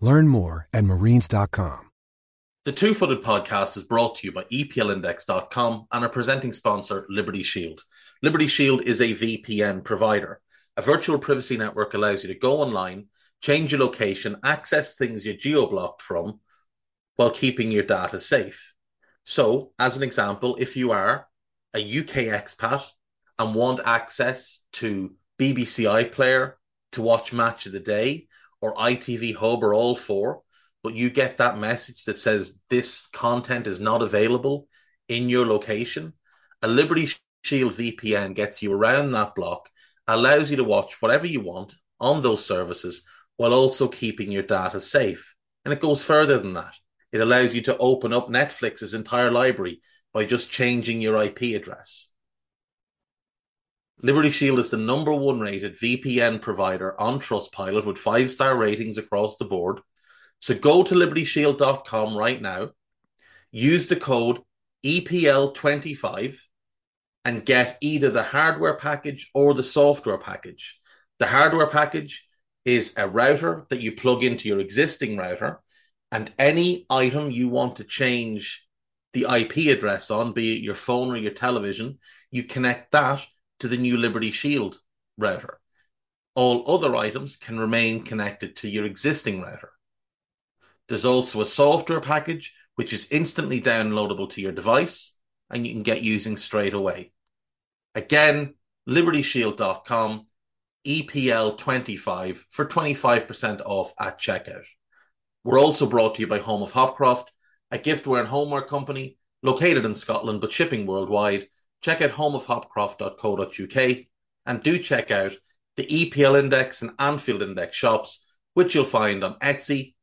Learn more at marines.com. The Two Footed Podcast is brought to you by EPLindex.com and our presenting sponsor, Liberty Shield. Liberty Shield is a VPN provider. A virtual privacy network allows you to go online, change your location, access things you're geo blocked from while keeping your data safe. So, as an example, if you are a UK expat and want access to BBC iPlayer to watch Match of the Day or ITV Hub or all four, but you get that message that says this content is not available in your location, a Liberty Shield VPN gets you around that block, allows you to watch whatever you want on those services while also keeping your data safe. And it goes further than that. It allows you to open up Netflix's entire library by just changing your IP address. Liberty Shield is the number one rated VPN provider on Trustpilot with five star ratings across the board. So go to libertyshield.com right now, use the code EPL25 and get either the hardware package or the software package. The hardware package is a router that you plug into your existing router, and any item you want to change the IP address on, be it your phone or your television, you connect that to the new Liberty Shield router. All other items can remain connected to your existing router. There's also a software package which is instantly downloadable to your device and you can get using straight away. Again, libertyshield.com, EPL25 for 25% off at checkout. We're also brought to you by Home of Hopcroft, a giftware and homeware company located in Scotland but shipping worldwide check out homeofhopcroft.co.uk and do check out the EPL Index and Anfield Index shops, which you'll find on Etsy.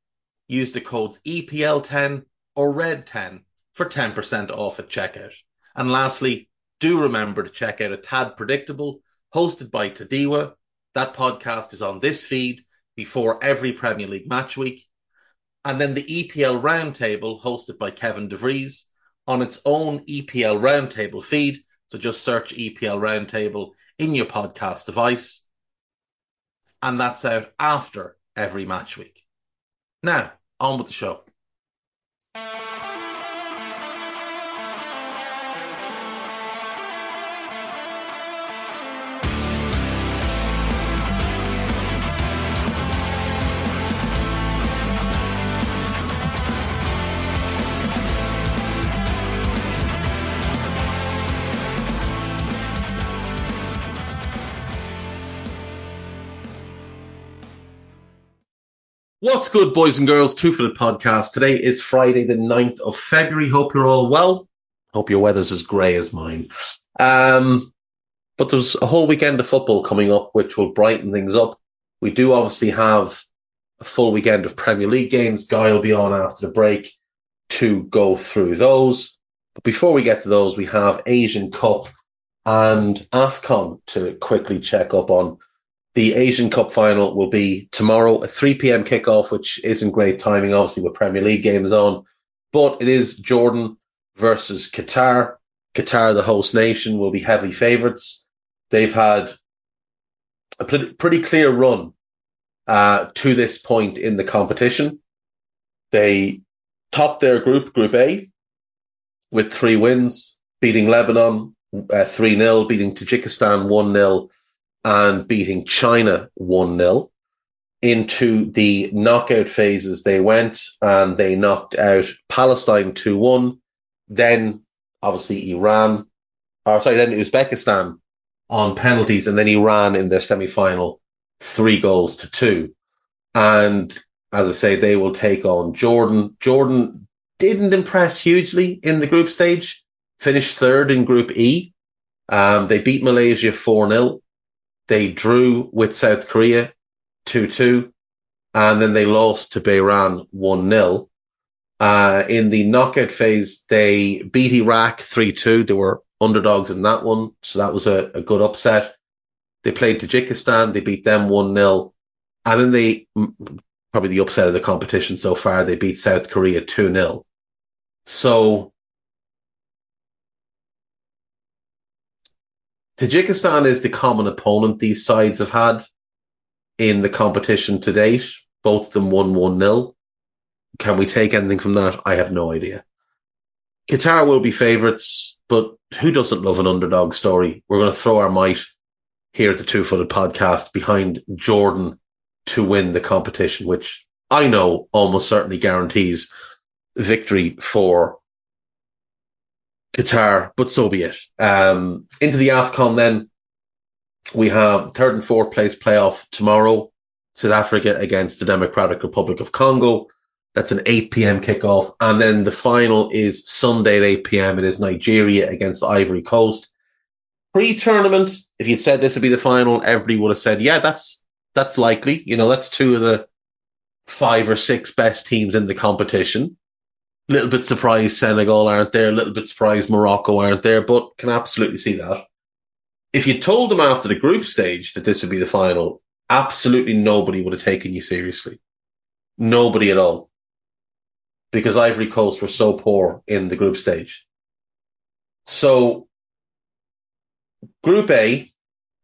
Use the codes EPL10 or RED10 for 10% off at checkout. And lastly, do remember to check out A Tad Predictable, hosted by Tadiwa. That podcast is on this feed before every Premier League match week. And then the EPL Roundtable, hosted by Kevin DeVries, on its own EPL Roundtable feed. So just search EPL Roundtable in your podcast device. And that's out after every match week. Now, on with the show. What's good, boys and girls? Two Footed Podcast. Today is Friday, the 9th of February. Hope you're all well. Hope your weather's as grey as mine. Um, but there's a whole weekend of football coming up, which will brighten things up. We do obviously have a full weekend of Premier League games. Guy will be on after the break to go through those. But before we get to those, we have Asian Cup and AFCON to quickly check up on. The Asian Cup final will be tomorrow at 3 p.m. kickoff, which isn't great timing, obviously, with Premier League games on. But it is Jordan versus Qatar. Qatar, the host nation, will be heavy favourites. They've had a pretty clear run uh, to this point in the competition. They topped their group, Group A, with three wins, beating Lebanon uh, 3 0, beating Tajikistan 1 0, and beating China 1 0. Into the knockout phases, they went and they knocked out Palestine 2 1, then obviously Iran, or sorry, then Uzbekistan on penalties, and then Iran in their semi final, three goals to two. And as I say, they will take on Jordan. Jordan didn't impress hugely in the group stage, finished third in Group E. Um, they beat Malaysia 4 0. They drew with South Korea 2 2. And then they lost to Bahrain 1 0. Uh, in the knockout phase, they beat Iraq 3 2. They were underdogs in that one. So that was a, a good upset. They played Tajikistan. They beat them 1 0. And then they, probably the upset of the competition so far, they beat South Korea 2 0. So Tajikistan is the common opponent these sides have had in the competition to date. Both of them won 1 0. Can we take anything from that? I have no idea. Qatar will be favourites, but who doesn't love an underdog story? We're going to throw our might here at the Two Footed Podcast behind Jordan to win the competition, which I know almost certainly guarantees victory for Qatar, but so be it. Um, into the AFCON then, we have third and fourth place playoff tomorrow. South Africa against the Democratic Republic of Congo. That's an 8 p.m. kickoff. And then the final is Sunday at 8 p.m. It is Nigeria against Ivory Coast. Pre-tournament, if you'd said this would be the final, everybody would have said, yeah, that's, that's likely. You know, that's two of the five or six best teams in the competition little bit surprised Senegal aren't there, a little bit surprised Morocco aren't there, but can absolutely see that. If you told them after the group stage that this would be the final, absolutely nobody would have taken you seriously. Nobody at all. Because Ivory Coast were so poor in the group stage. So, Group A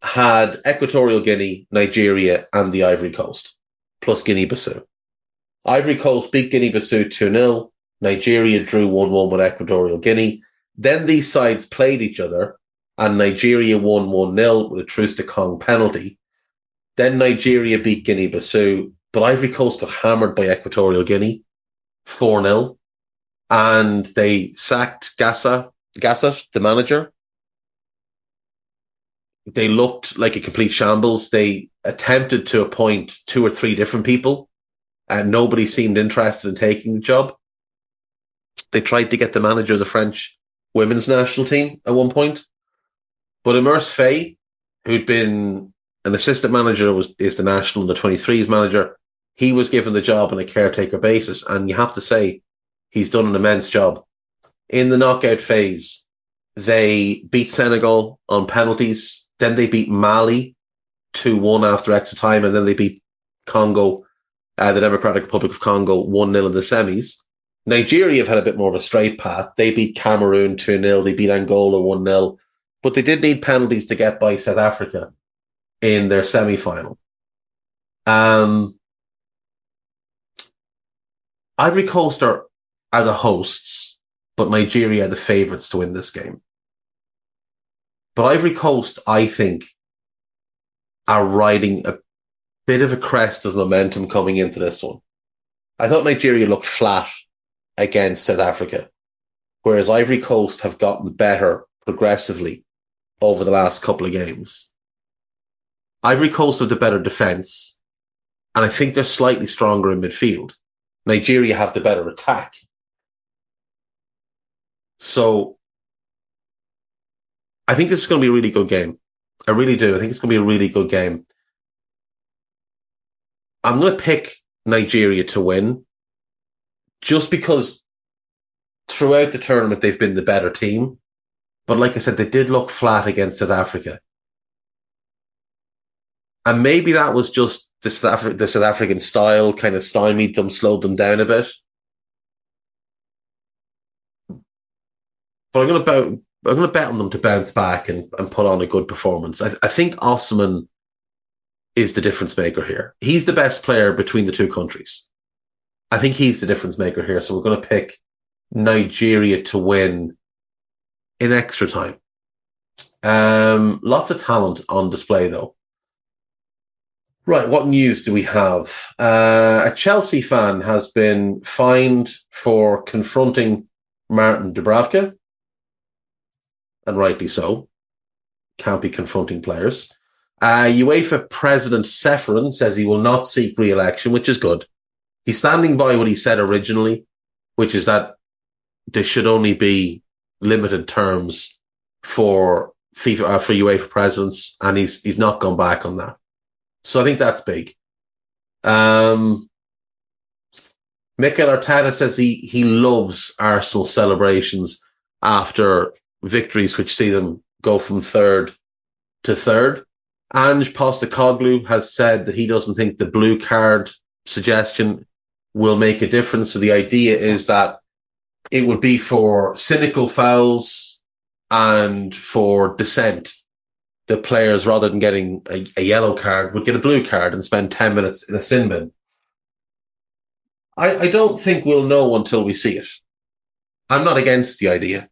had Equatorial Guinea, Nigeria, and the Ivory Coast, plus Guinea Bissau. Ivory Coast beat Guinea Bissau 2 0. Nigeria drew 1-1 with Equatorial Guinea. Then these sides played each other and Nigeria won 1-0 with a Troost-Ekong penalty. Then Nigeria beat Guinea-Bissau, but Ivory Coast got hammered by Equatorial Guinea 4-0 and they sacked Gassa, Gasset, the manager. They looked like a complete shambles. They attempted to appoint two or three different people and nobody seemed interested in taking the job. They tried to get the manager of the French women's national team at one point, but Emerse Faé, who'd been an assistant manager, was is the national under 23s manager. He was given the job on a caretaker basis, and you have to say he's done an immense job. In the knockout phase, they beat Senegal on penalties. Then they beat Mali 2-1 after extra time, and then they beat Congo, uh, the Democratic Republic of Congo 1-0 in the semis. Nigeria have had a bit more of a straight path. They beat Cameroon 2 0, they beat Angola 1 0, but they did need penalties to get by South Africa in their semi final. Um, Ivory Coast are, are the hosts, but Nigeria are the favourites to win this game. But Ivory Coast, I think, are riding a bit of a crest of momentum coming into this one. I thought Nigeria looked flat against South Africa, whereas Ivory Coast have gotten better progressively over the last couple of games. Ivory Coast have the better defence, and I think they're slightly stronger in midfield. Nigeria have the better attack. So I think this is going to be a really good game. I really do. I think it's going to be a really good game. I'm going to pick Nigeria to win just because throughout the tournament they've been the better team. But like I said, they did look flat against South Africa. And maybe that was just the South, Afri- the South African style kind of stymied them, slowed them down a bit. But I'm going to bet, I'm going to bet on them to bounce back and, and put on a good performance. I, I think Osimhen is the difference maker here. He's the best player between the two countries. I think he's the difference maker here. So we're going to pick Nigeria to win in extra time. Um, lots of talent on display though. Right, what news do we have? Uh, a Chelsea fan has been fined for confronting Martin Dubravka, and rightly so. Can't be confronting players. Uh, UEFA President Ceferin says he will not seek re-election, which is good. He's standing by what he said originally, which is that there should only be limited terms for FIFA uh, for UEFA presidents, and he's he's not gone back on that. So I think that's big. Um, Mikel Arteta says he he loves Arsenal celebrations after victories, which see them go from third to third. Ange Postecoglou has said that he doesn't think the blue card suggestion will make a difference. So the idea is that it would be for cynical fouls and for dissent. The players, rather than getting a, a yellow card, would get a blue card and spend 10 minutes in a sin bin. I, I don't think we'll know until we see it. I'm not against the idea.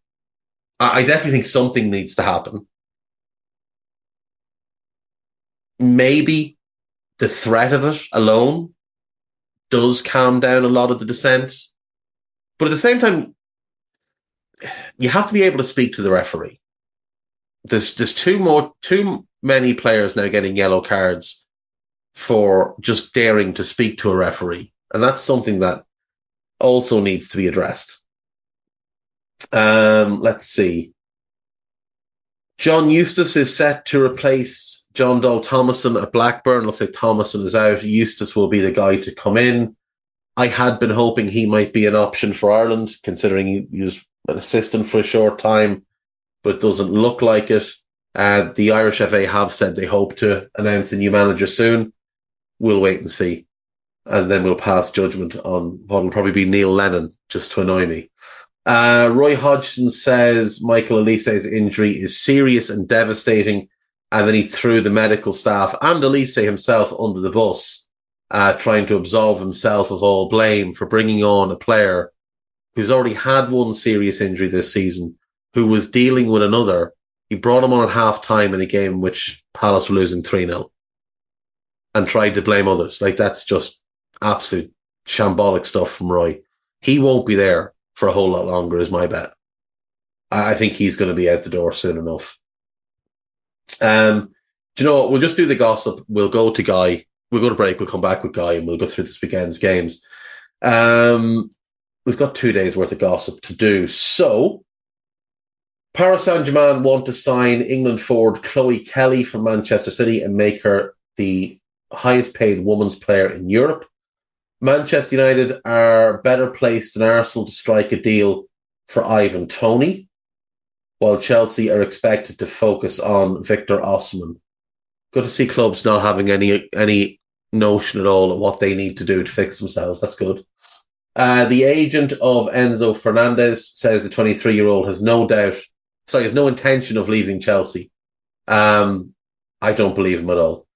I, I definitely think something needs to happen. Maybe the threat of it alone does calm down a lot of the dissent. But at the same time, you have to be able to speak to the referee. There's there's too more too many players now getting yellow cards for just daring to speak to a referee, and that's something that also needs to be addressed. Um, let's see. John Eustace is set to replace John Dahl Tomasson at Blackburn. Looks like Tomasson is out. Eustace will be the guy to come in. I had been hoping he might be an option for Ireland, considering he was an assistant for a short time, but doesn't look like it. Uh, the Irish FA have said they hope to announce a new manager soon. We'll wait and see. And then we'll pass judgment on what will probably be Neil Lennon, just to annoy me. Uh, Roy Hodgson says Michael Olise's injury is serious and devastating. And then he threw the medical staff and Olise himself under the bus, uh, trying to absolve himself of all blame for bringing on a player who's already had one serious injury this season, who was dealing with another. He brought him on at half time in a game in which Palace were losing 3 0 and tried to blame others. Like that's just absolute shambolic stuff from Roy. He won't be there for a whole lot longer, is my bet. I think he's going to be out the door soon enough. Um, do you know what? We'll just do the gossip. We'll go to Guy. We'll go to break. We'll come back with Guy and we'll go through this weekend's games. Um, we've got two days worth of gossip to do. So, Paris Saint Germain want to sign England forward Chloe Kelly from Manchester City and make her the highest paid women's player in Europe. Manchester United are better placed than Arsenal to strike a deal for Ivan Toney, while Chelsea are expected to focus on Victor Osimhen. Good to see clubs not having any any notion at all of what they need to do to fix themselves. That's good. Uh, the agent of Enzo Fernandez says the 23 year old has no doubt, sorry, has no intention of leaving Chelsea. Um, I don't believe him at all.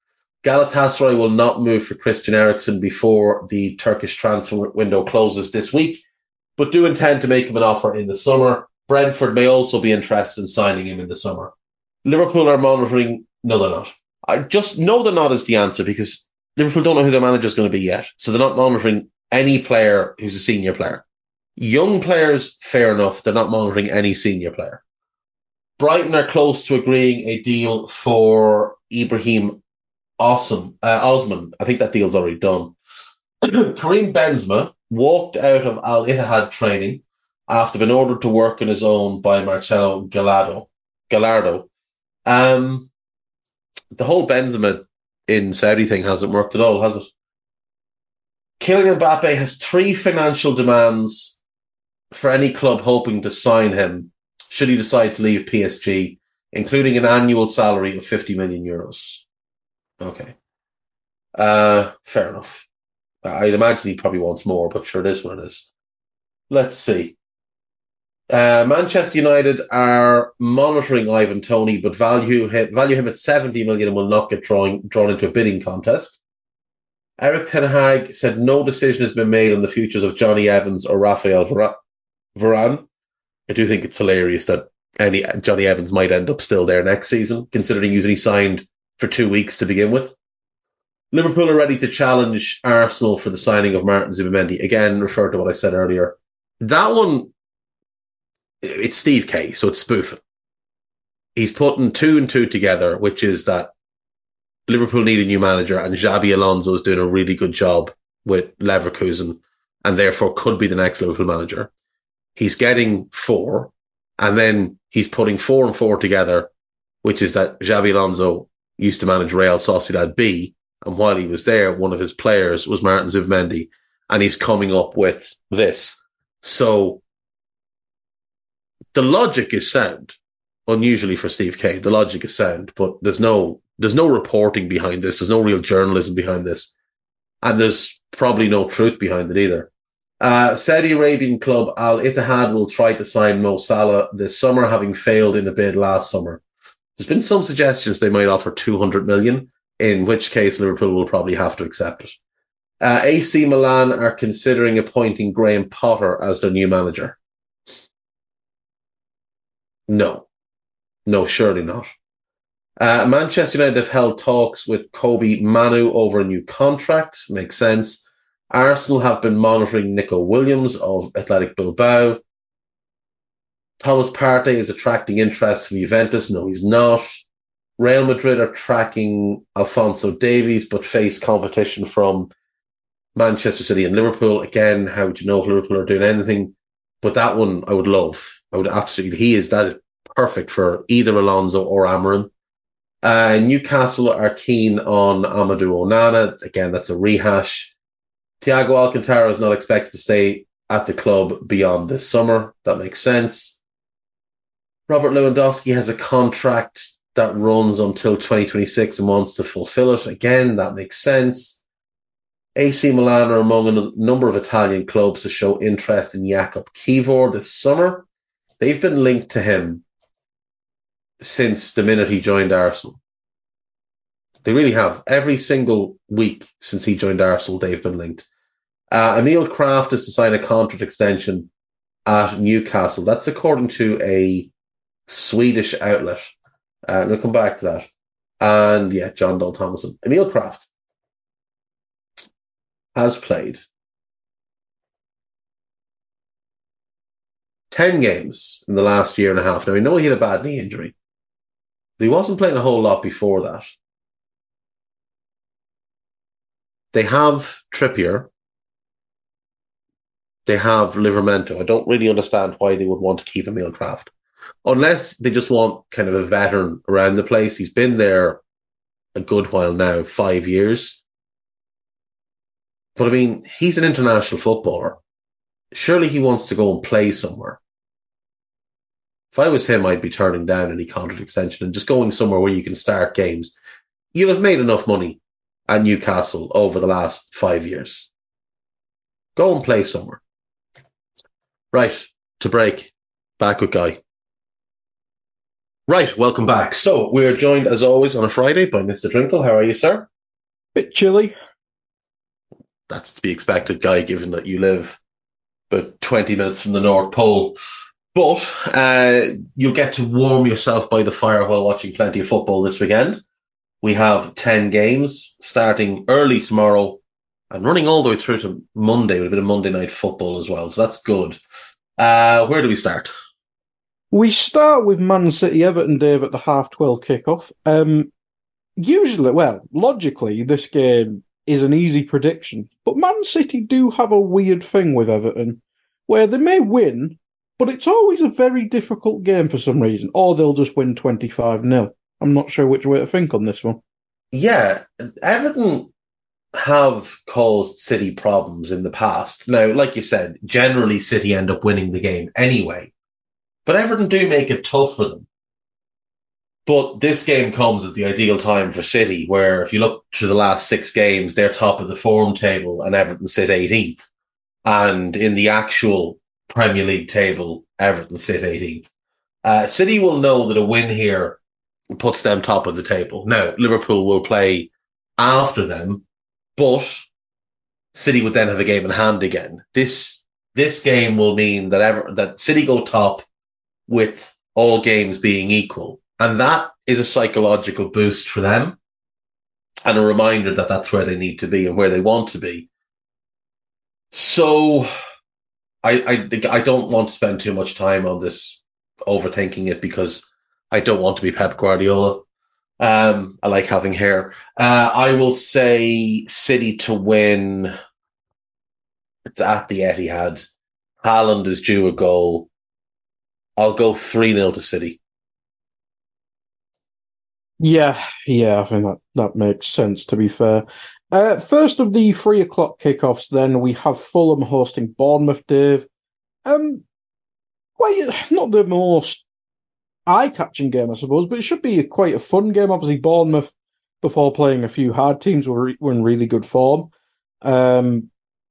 Galatasaray will not move for Christian Eriksen before the Turkish transfer window closes this week, but do intend to make him an offer in the summer. Brentford may also be interested in signing him in the summer. Liverpool are monitoring. No, they're not. I just know they're not is the answer because Liverpool don't know who their manager is going to be yet. So they're not monitoring any player who's a senior player. Young players, fair enough. They're not monitoring any senior player. Brighton are close to agreeing a deal for Ibrahim Awesome, uh, Osman. I think that deal's already done. Karim Benzema walked out of Al Ittihad training after being ordered to work on his own by Marcelo Gallardo. Gallardo. Um, the whole Benzema in Saudi thing hasn't worked at all, has it? Kylian Mbappe has three financial demands for any club hoping to sign him should he decide to leave PSG, including an annual salary of 50 million euros. Okay. Uh, fair enough. I'd imagine he probably wants more, but sure, it is what it is. Let's see. Uh, Manchester United are monitoring Ivan Toney, but value him, value him at 70 million and will not get drawn, drawn into a bidding contest. Erik Ten Hag said no decision has been made on the futures of Jonny Evans or Rafael Varane. I do think it's hilarious that any Jonny Evans might end up still there next season, considering he's only signed for two weeks to begin with. Liverpool are ready to challenge Arsenal for the signing of Martin Zubimendi. Again, refer to what I said earlier. That one, it's Steve K, so it's spoofing. He's putting two and two together, which is that Liverpool need a new manager and Xabi Alonso is doing a really good job with Leverkusen and therefore could be the next Liverpool manager. He's getting four and then he's putting four and four together, which is that Xabi Alonso used to manage Real Sociedad B. And while he was there, one of his players was Martin Zubimendi and he's coming up with this. So the logic is sound, unusually for Steve K. The logic is sound, but there's no there's no reporting behind this. There's no real journalism behind this, and there's probably no truth behind it either. Uh, Saudi Arabian club Al Ittihad will try to sign Mo Salah this summer, having failed in a bid last summer. There's been some suggestions they might offer 200 million, in which case Liverpool will probably have to accept it. Uh, AC Milan are considering appointing Graham Potter as their new manager. No. No, surely not. Uh, Manchester United have held talks with Kobbie Mainoo over a new contract. Makes sense. Arsenal have been monitoring Nico Williams of Athletic Bilbao. Thomas Partey is attracting interest from Juventus. No, he's not. Real Madrid are tracking Alphonso Davies, but face competition from Manchester City and Liverpool. Again, how would you know if Liverpool are doing anything? But that one I would love. I would absolutely. He is that is perfect for either Alonso or Amorim. Uh, Newcastle are keen on Amadou Onana. Again, that's a rehash. Thiago Alcantara is not expected to stay at the club beyond this summer. That makes sense. Robert Lewandowski has a contract that runs until 2026 and wants to fulfill it. Again, that makes sense. AC Milan are among a number of Italian clubs to show interest in Jakub Kiwior this summer. They've been linked to him since the minute he joined Arsenal. They really have. Every single week since he joined Arsenal, they've been linked. Uh, Emil Krafth is to sign a contract extension at Newcastle. That's according to a Swedish outlet. Uh, we'll come back to that. And yeah, John Dahl Tomasson. Emil Krafth has played 10 games in the last year and a half. Now, we know he had a bad knee injury, but he wasn't playing a whole lot before that. They have Trippier. They have Livramento. I don't really understand why they would want to keep Emil Krafth. Unless they just want kind of a veteran around the place. He's been there a good while now, five years. But I mean, he's an international footballer. Surely he wants to go and play somewhere. If I was him, I'd be turning down any contract extension and just going somewhere where you can start games. You'll have made enough money at Newcastle over the last five years. Go and play somewhere. Right, to break. Back with Guy. Right, welcome back. So we're joined as always on a Friday by Mr. Drinkle. How are you, sir? Bit chilly. That's to be expected, Guy, given that you live about 20 minutes from the North Pole. But uh, you'll get to warm yourself by the fire while watching plenty of football this weekend. We have 10 games starting early tomorrow and running all the way through to Monday with a bit of Monday night football as well. So that's good. Uh, where do we start? We start with Man City Everton, Dave, at the half 12 kickoff. Um, usually, well, logically, this game is an easy prediction, but Man City do have a weird thing with Everton where they may win, but it's always a very difficult game for some reason, or they'll just win 25 0. I'm not sure which way to think on this one. Yeah, Everton have caused City problems in the past. Now, like you said, generally City end up winning the game anyway. But Everton do make it tough for them. But this game comes at the ideal time for City, where if you look to the last six games, they're top of the form table and Everton sit 18th. And in the actual Premier League table, Everton sit 18th. Uh, City will know that a win here puts them top of the table. Now, Liverpool will play after them, but City would then have a game in hand again. This, this game will mean that ever, that City go top with all games being equal. And that is a psychological boost for them and a reminder that that's where they need to be and where they want to be. So I, I, I don't want to spend too much time on this overthinking it because I don't want to be Pep Guardiola. Um, I like having hair. Uh, I will say City to win. It's at the Etihad. Haaland is due a goal. I'll go 3 0 to City. Yeah, yeah, I think that, that makes sense, to be fair. Uh, first of the three o'clock kickoffs, then we have Fulham hosting Bournemouth, Dave. Um, quite not the most eye-catching game, I suppose, but it should be a, quite a fun game. Obviously, Bournemouth, before playing a few hard teams, were, were in really good form. Um,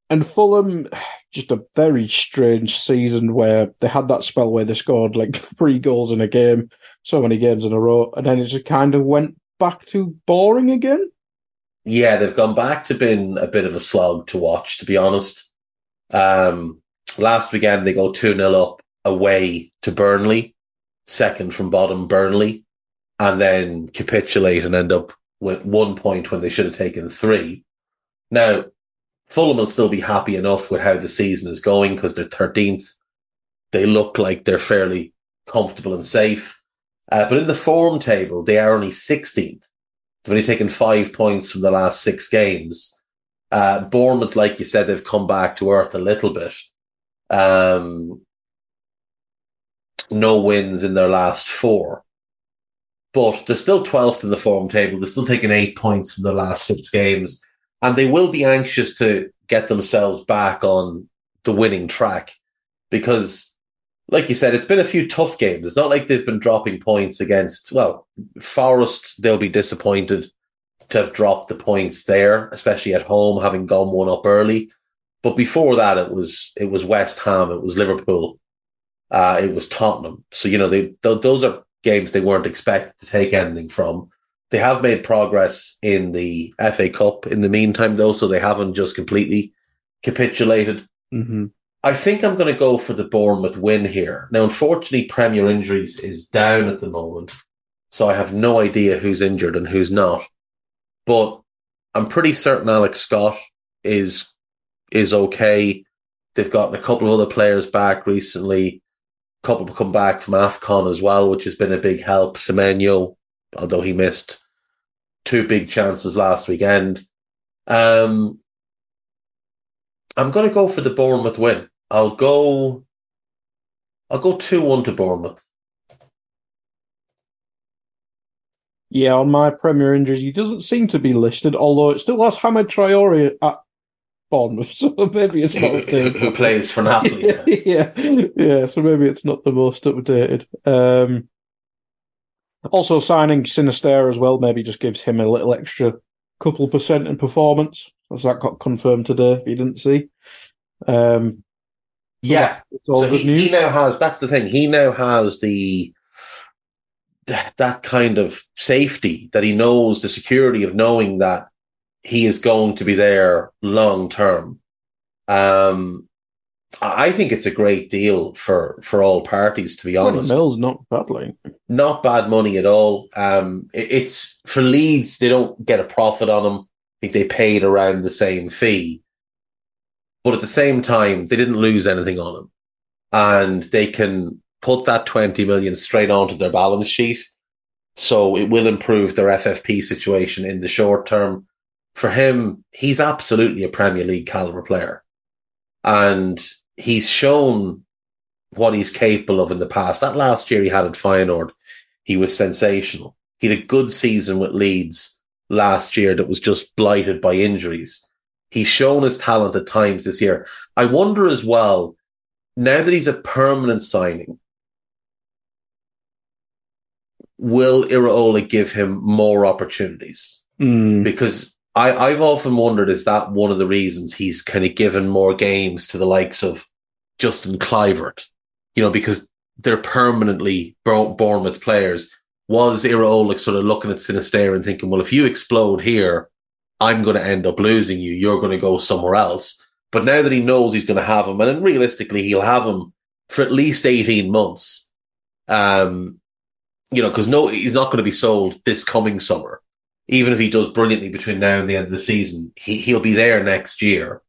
and Fulham, just a very strange season where they had that spell where they scored like three goals in a game, so many games in a row, and then it just kind of went back to boring again. Yeah, they've gone back to being a bit of a slog to watch, to be honest. Um, last weekend they go 2 0 up away to Burnley, second from bottom Burnley, and then capitulate and end up with one point when they should have taken three. Now, Fulham will still be happy enough with how the season is going because they're 13th. They look like they're fairly comfortable and safe. Uh, but in the form table, they are only 16th. They've only taken five points from the last six games. Uh, Bournemouth, like you said, they've come back to earth a little bit. Um, no wins in their last four. But they're still 12th in the form table. They're still taking eight points from the last six games and they will be anxious to get themselves back on the winning track because, like you said, it's been a few tough games. It's not like they've been dropping points against, well, Forest, they'll be disappointed to have dropped the points there, especially at home, having gone one up early. But before that, it was, it was West Ham, it was Liverpool, uh, it was Tottenham. So, you know, they, those are games they weren't expected to take anything from. They have made progress in the FA Cup in the meantime, though, so they haven't just completely capitulated. Mm-hmm. I think I'm going to go for the Bournemouth win here. Now, unfortunately, Premier Injuries is down at the moment, so I have no idea who's injured and who's not. But I'm pretty certain Alex Scott is is okay. They've gotten a couple of other players back recently. A couple have come back from AFCON as well, which has been a big help. Semenyo, although he missed two big chances last weekend. Um, I'm going to go for the Bournemouth win. I'll go. I'll go two one to Bournemouth. Yeah, on my Premier injuries, he doesn't seem to be listed, although it still has Hamed Traore at Bournemouth, so maybe it's not updated. Who plays for Napoli? yeah, yeah, so maybe it's not the most updated. Um, also, signing Sinisterra as well maybe just gives him a little extra couple percent in performance, as that got confirmed today. If you didn't see, um, yeah. So he, he, now has. That's the thing. He now has the that kind of safety that he knows the security of knowing that he is going to be there long term. Um, I think it's a great deal for, for all parties, to be honest. Mills not badly. Not bad money at all. Um, it, it's for Leeds, they don't get a profit on them. I think they paid around the same fee. But at the same time, they didn't lose anything on him. And they can put that 20 million straight onto their balance sheet. So it will improve their FFP situation in the short term. For him, he's absolutely a Premier League caliber player. And he's shown what he's capable of in the past. That last year he had at Feyenoord, he was sensational. He had a good season with Leeds last year that was just blighted by injuries. He's shown his talent at times this year. I wonder as well, now that he's a permanent signing, will Iraola give him more opportunities? Mm. Because I, I've often wondered, is that one of the reasons he's kind of given more games to the likes of Justin Kluivert? You know, because they're permanently Bournemouth players. Was Iraola sort of looking at Sinisterra and thinking, well, if you explode here, I'm going to end up losing you. You're going to go somewhere else. But now that he knows he's going to have him, and realistically, he'll have him for at least 18 months. Um, you know, because no, he's not going to be sold this coming summer. Even if he does brilliantly between now and the end of the season, he, he'll be there next year.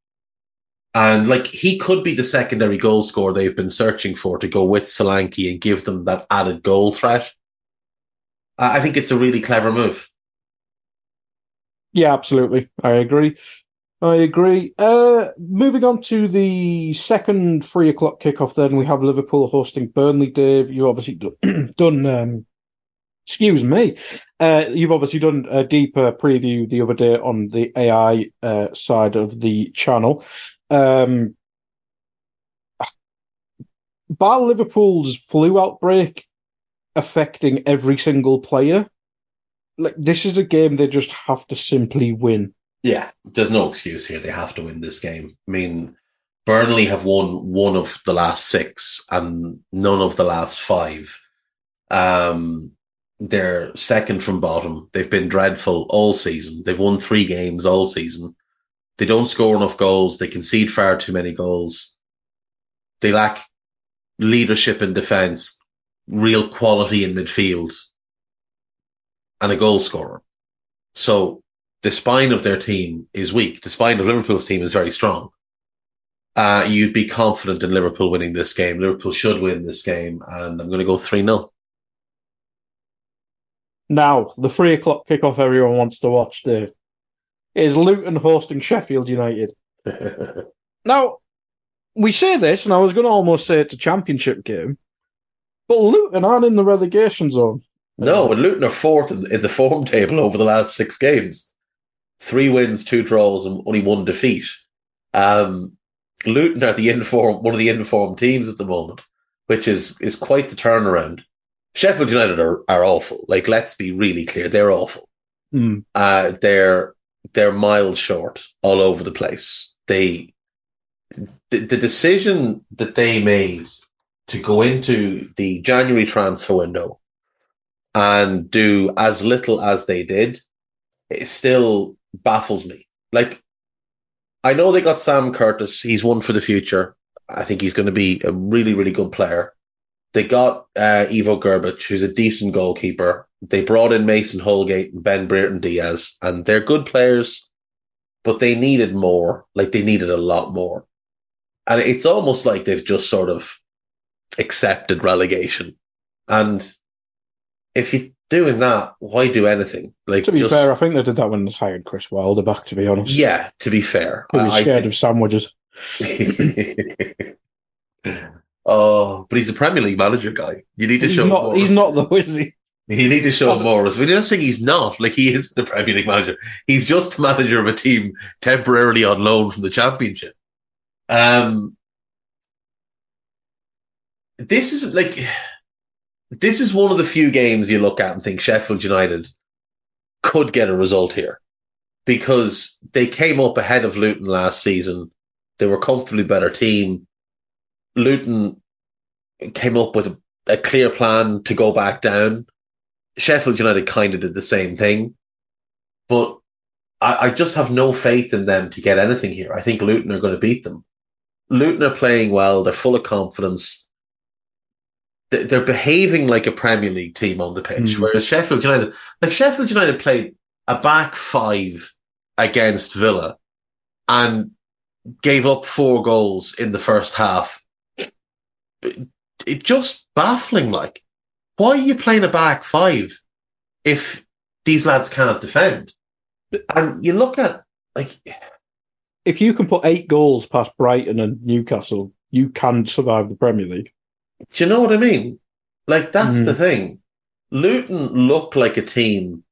And like, he could be the secondary goal scorer they've been searching for to go with Solanke and give them that added goal threat. I think it's a really clever move. Yeah, absolutely. I agree. I agree. Uh, moving on to the second three o'clock kickoff, then we have Liverpool hosting Burnley. Dave, you obviously done, done um, excuse me, uh, you've obviously done a deeper preview the other day on the AI uh, side of the channel. Um, bar Liverpool's flu outbreak affecting every single player, like this is a game they just have to simply win. Yeah, there's no excuse here. They have to win this game. I mean, Burnley have won one of the last six and none of the last five. Um, they're second from bottom. They've been dreadful all season. They've won three games all season. They don't score enough goals. They concede far too many goals. They lack leadership in defence, real quality in midfield, and a goal scorer. So the spine of their team is weak. The spine of Liverpool's team is very strong. Uh, you'd be confident in Liverpool winning this game. Liverpool should win this game, and I'm going to go 3 0. Now, the three o'clock kickoff everyone wants to watch, Dave, is Luton hosting Sheffield United. now, we say this, and I was going to almost say it's a championship game, but Luton aren't in the relegation zone. No, but Luton are fourth in, the form table over the last six games three wins, two draws, and only one defeat. Um, Luton are the inform, one of the informed teams at the moment, which is, is quite the turnaround. Sheffield United are, are awful. Like, let's be really clear. They're awful. Mm. Uh, they're, they're miles short all over the place. They, the, the decision that they made to go into the January transfer window and do as little as they did, it still baffles me. Like, I know they got Sam Curtis. He's one for the future. I think he's going to be a really, really good player. They got uh, Ivo Grbic, who's a decent goalkeeper. They brought in Mason Holgate and Ben Brereton Diaz, and they're good players, but they needed more. Like, they needed a lot more. And it's almost like they've just sort of accepted relegation. And if you're doing that, why do anything? Like To be just, fair, I think they did that when they hired Chris Wilder back, to be honest. yeah. To be fair, He was I- I think- of sandwiches. oh, but he's a Premier League manager guy. You need to He's show not, more. he's not though, is he? You need to show him more. We just think he's not. Like he is the Premier League manager. He's just the manager of a team temporarily on loan from the Championship. Um, this is like, this is one of the few games you look at and think Sheffield United could get a result here because they came up ahead of Luton last season. They were comfortably better team. Luton came up with a, a clear plan to go back down. Sheffield United kind of did the same thing, but I, I just have no faith in them to get anything here. I think Luton are going to beat them. Luton are playing well. They're full of confidence. They- They're behaving like a Premier League team on the pitch, Mm. whereas Sheffield United, like Sheffield United played a back five against Villa and gave up four goals in the first half. It, just baffling. Like, why are you playing a back five if these lads can't defend? And you look at like If you can put eight goals past Brighton and Newcastle, you can survive the Premier League. Do you know what I mean? Like that's Mm. the thing. Luton look like a team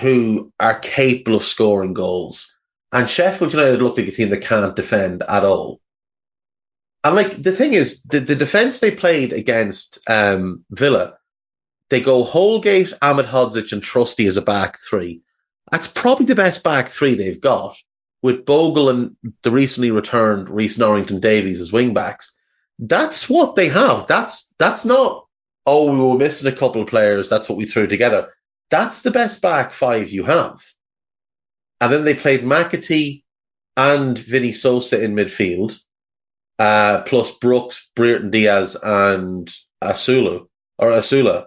who are capable of scoring goals, and Sheffield United look like a team that can't defend at all. And like the thing is, the, the defense they played against um, Villa They go Holgate, Ahmedhodzic, and Trusty as a back three. That's probably the best back three they've got, with Bogle and the recently returned Rhys Norrington Davies as wing backs. That's what they have. That's that's not oh we were missing a couple of players. That's what we threw together. That's the best back five you have. And then they played McAtee and Vini Souza in midfield, uh, plus Brooks, Brereton Diaz, and Asulu or Asula.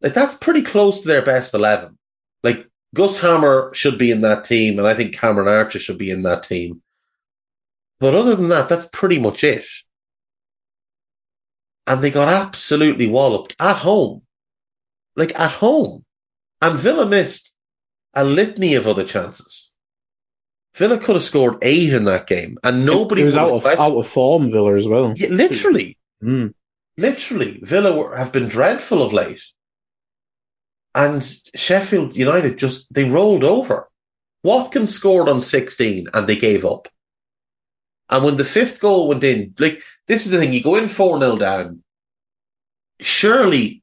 Like that's pretty close to their best eleven. Like Gus Hamer should be in that team, and I think Cameron Archer should be in that team. But other than that, that's pretty much it. And they got absolutely walloped at home. Like at home. And Villa missed a litany of other chances. Villa could have scored eight in that game, and nobody It was out of questioned- out of form, Villa as well. Yeah, literally, Mm. literally, Villa were, have been dreadful of late, and Sheffield United just they rolled over. Watkins scored on 16, and they gave up. And when the fifth goal went in, like this is the thing: you go in four 0 down. Surely,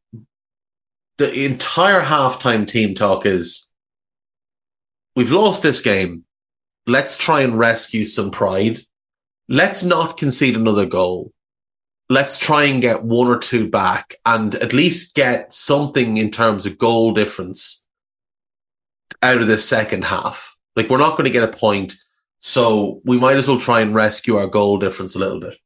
the entire halftime team talk is, we've lost this game. Let's try and rescue some pride. Let's not concede another goal let's try and get one or two back and at least get something in terms of goal difference out of the second half. Like we're not going to get a point, so we might as well try and rescue our goal difference a little bit.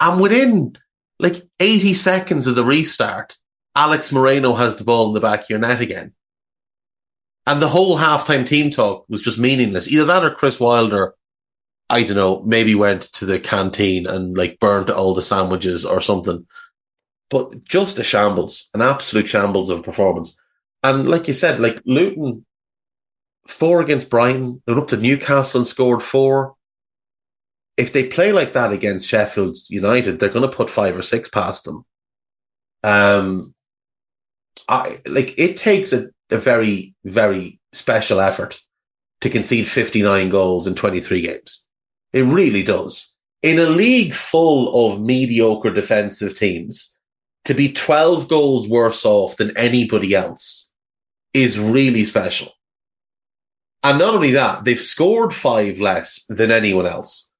And within like 80 seconds of the restart, Alex Moreno has the ball in the back of your net again. And the whole halftime team talk was just meaningless. Either that or Chris Wilder I don't know, maybe went to the canteen and like burnt all the sandwiches or something. But just a shambles, an absolute shambles of a performance. And like you said, like Luton, four against Brighton, they went up to Newcastle and scored four. If they play like that against Sheffield United, they're going to put five or six past them. Um, I like it takes a, a very, very special effort to concede 59 goals in 23 games. It really does. In a league full of mediocre defensive teams, to be 12 goals worse off than anybody else is really special. And not only that, they've scored five less than anyone else.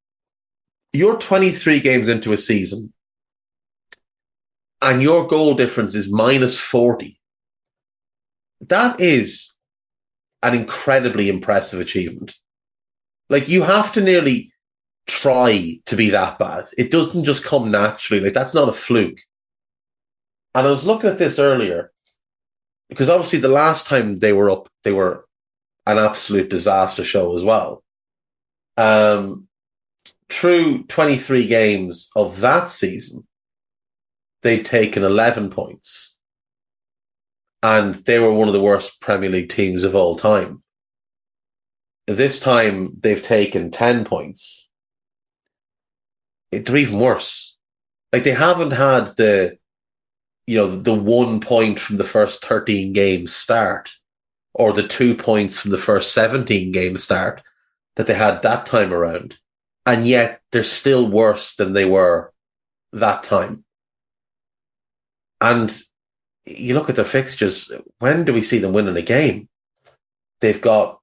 You're 23 games into a season and your goal difference is minus 40. That is an incredibly impressive achievement. Like you have to nearly try to be that bad. It doesn't just come naturally. Like that's not a fluke. And I was looking at this earlier because obviously the last time they were up, they were an absolute disaster show as well. Um, through 23 games of that season, they'd taken 11 points and they were one of the worst Premier League teams of all time. This time they've taken 10 points. They're even worse. Like they haven't had the, you know, the one point from the first 13 games start or the two points from the first 17 games start that they had that time around. And yet they're still worse than they were that time. And you look at the fixtures, when do we see them winning a game? They've got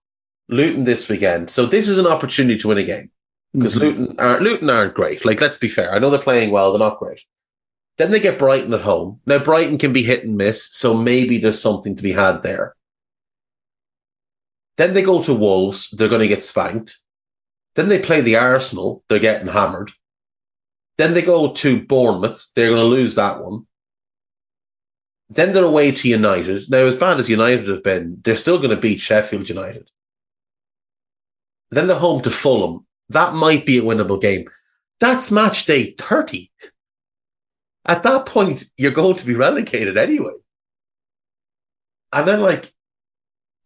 Luton this weekend. So this is an opportunity to win a game because Mhm. Luton aren't, Luton aren't great. Like, let's be fair. I know they're playing well. They're not great. Then they get Brighton at home. Now Brighton can be hit and miss. So maybe there's something to be had there. Then they go to Wolves. They're going to get spanked. Then they play the Arsenal. They're getting hammered. Then they go to Bournemouth. They're going to lose that one. Then they're away to United. Now, as bad as United have been, they're still going to beat Sheffield United. Then they're home to Fulham. That might be a winnable game. That's match day 30. At that point, you're going to be relegated anyway. And then like,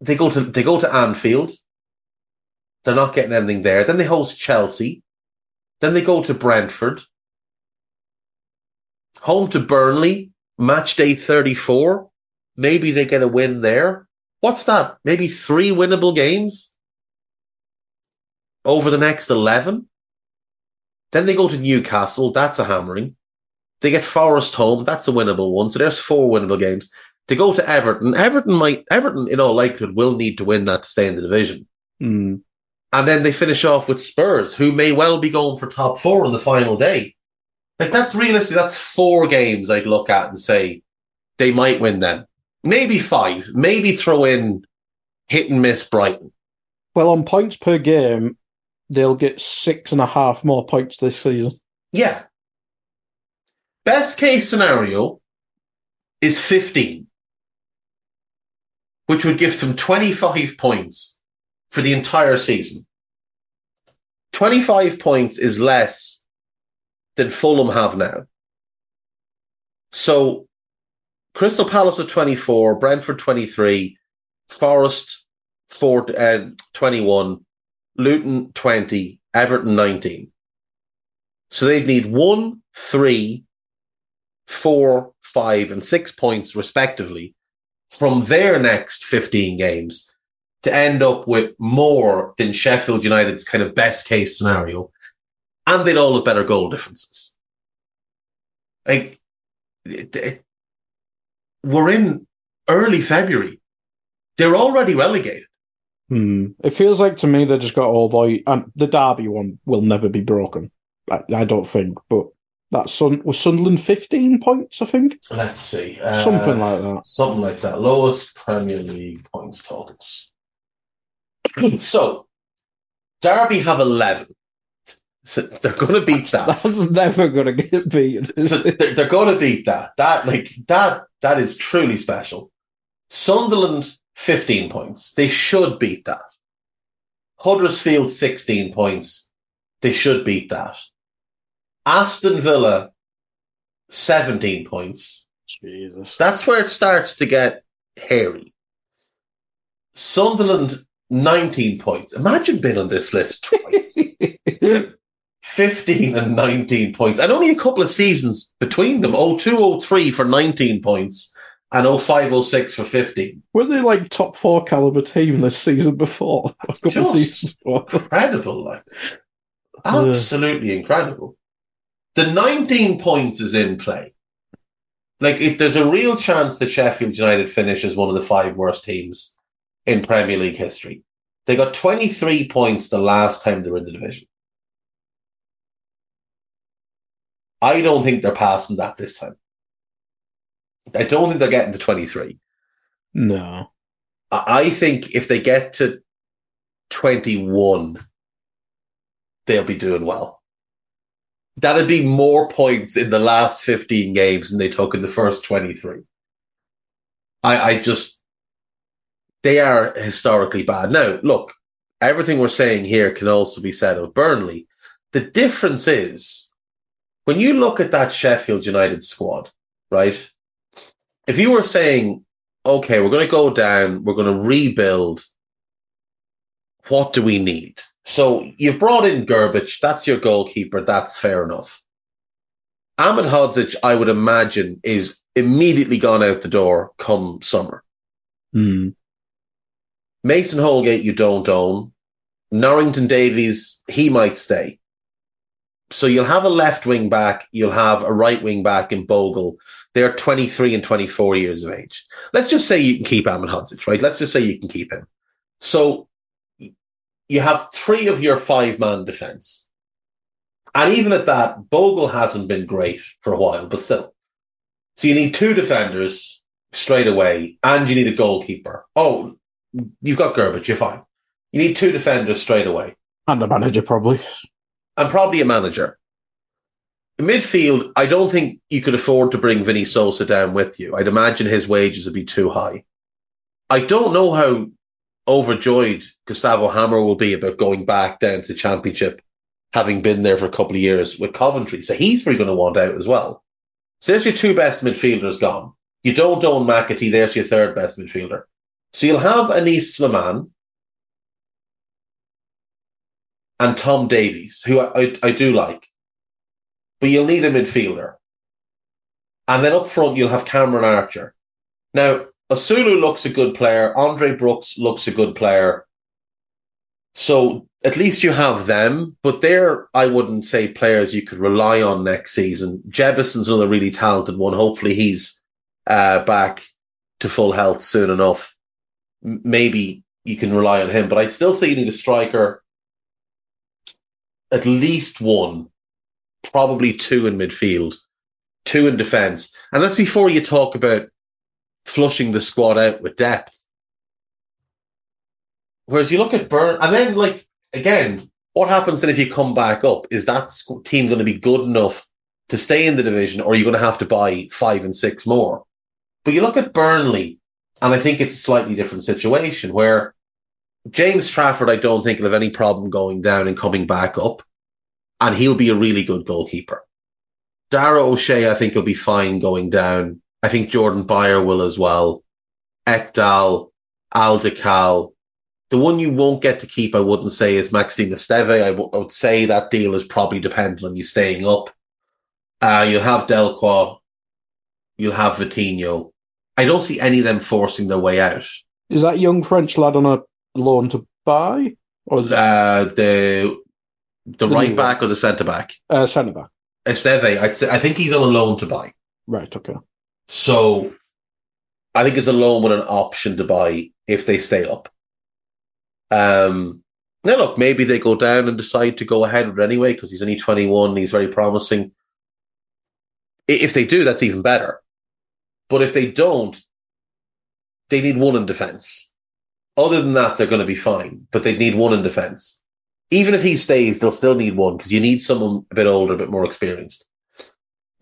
they go to, they go to Anfield. They're not getting anything there. Then they host Chelsea. Then they go to Brentford. Home to Burnley. Match day 34. Maybe they get a win there. What's that? Maybe three winnable games over the next 11. Then they go to Newcastle. That's a hammering. They get Forest home. That's a winnable one. So there's four winnable games. They go to Everton. Everton might, Everton in all likelihood will need to win that to stay in the division. Mm. And then they finish off with Spurs, who may well be going for top four on the final day. Like that's realistic. That's four games I'd look at and say they might win them. Maybe five. Maybe throw in hit and miss Brighton. Well, on points per game, they'll get six and a half more points this season. Yeah. Best case scenario is 15, which would give them 25 points for the entire season. 25 points is less than Fulham have now. So Crystal Palace at 24, Brentford 23, Forest 4, uh, 21, Luton 20, Everton 19. So they'd need one, three, four, five, and six points respectively from their next 15 games to end up with more than Sheffield United's kind of best case scenario. And they'd all have better goal differences. Like, it, it, we're in early February. They're already relegated. Hmm. It feels like to me they just got all the and the Derby one will never be broken. I, I don't think, but that Sun was Sunderland fifteen points, I think. Let's see. Uh, Something like that. Something like that. Lowest Premier League points totals. so, Derby have 11. So they're going to beat that. That's never going to get beaten. so they're, they're going to beat that. That like that that is truly special. Sunderland 15 points. They should beat that. Huddersfield 16 points. They should beat that. Aston Villa 17 points. Jesus. That's where it starts to get hairy. Sunderland 19 points. Imagine being on this list twice. 15 and 19 points. And only a couple of seasons between them. 02 03 for 19 points and 05 06 for 15. Were they like top four caliber team this season before? A couple Just seasons before. Incredible, like. Absolutely incredible. The 19 points is in play. Like, if there's a real chance that Sheffield United finish as one of the five worst teams in Premier League history. They got 23 points the last time they were in the division. I don't think they're passing that this time. I don't think they're getting to 23. No. I think if they get to 21, they'll be doing well. That'd be more points in the last 15 games than they took in the first 23. I, I just, they are historically bad. Now, look, everything we're saying here can also be said of Burnley. The difference is when you look at that Sheffield United squad, right? If you were saying, okay, we're going to go down, we're going to rebuild, what do we need? So you've brought in Grbic, that's your goalkeeper, that's fair enough. Ahmed Hodzic, I would imagine, is immediately gone out the door come summer. Hmm. Mason Holgate, you don't own. Norrington Davies, he might stay. So you'll have a left wing back, you'll have a right wing back in Bogle. They're 23 and 24 years of age. Let's just say you can keep Ahmed Hodzic, right? Let's just say you can keep him. So you have three of your five man defense. And even at that, Bogle hasn't been great for a while, but still. So you need two defenders straight away and you need a goalkeeper. Oh, you've got Grbic, you're fine. You need two defenders straight away And a manager, probably. And probably a manager. In midfield, I don't think you could afford to bring Vini Souza down with you. I'd imagine his wages would be too high. I don't know how overjoyed Gustavo Hamer will be about going back down to the championship, having been there for a couple of years with Coventry. So he's probably going to want out as well. So there's your two best midfielders gone. You don't own McAtee, there's your third best midfielder. So you'll have Anis Slimane and Tom Davies, who I, I, I do like. But you'll need a midfielder. And then up front, you'll have Cameron Archer. Now, Asulu looks a good player. Andre Brooks looks a good player. So at least you have them, but they're, I wouldn't say players you could rely on next season. Jebbison's another really talented one. Hopefully he's uh, back to full health soon enough, maybe you can rely on him. But I still say you need a striker, at least one, probably two in midfield, two in defence. And that's before you talk about flushing the squad out with depth. Whereas you look at Burn, and then like again, what happens then if you come back up? Is that team going to be good enough to stay in the division, or are you going to have to buy five and six more? But you look at Burnley, and I think it's a slightly different situation where James Trafford, I don't think will have any problem going down and coming back up, and he'll be a really good goalkeeper. Dara O'Shea, I think, will be fine going down. I think Jordan Beyer will as well. Ekdal, Aldical, the one you won't get to keep, I wouldn't say, is Maxime Esteve. I, w- I would say that deal is probably dependent on you staying up. Uh, you'll have Delcroix. You'll have Vitinho. I don't see any of them forcing their way out. Is that young French lad on a loan to buy? Or Uh, the the right back or the centre back? uh, centre back? Esteve, I'd say, I think he's on a loan to buy. Right, okay. So I think it's a loan with an option to buy if they stay up. Um, now look, maybe they go down and decide to go ahead with it anyway because he's only 21 and he's very promising. If they do, that's even better. But if they don't, they need one in defence. Other than that, they're going to be fine, but they'd need one in defence. Even if he stays, they'll still need one because you need someone a bit older, a bit more experienced.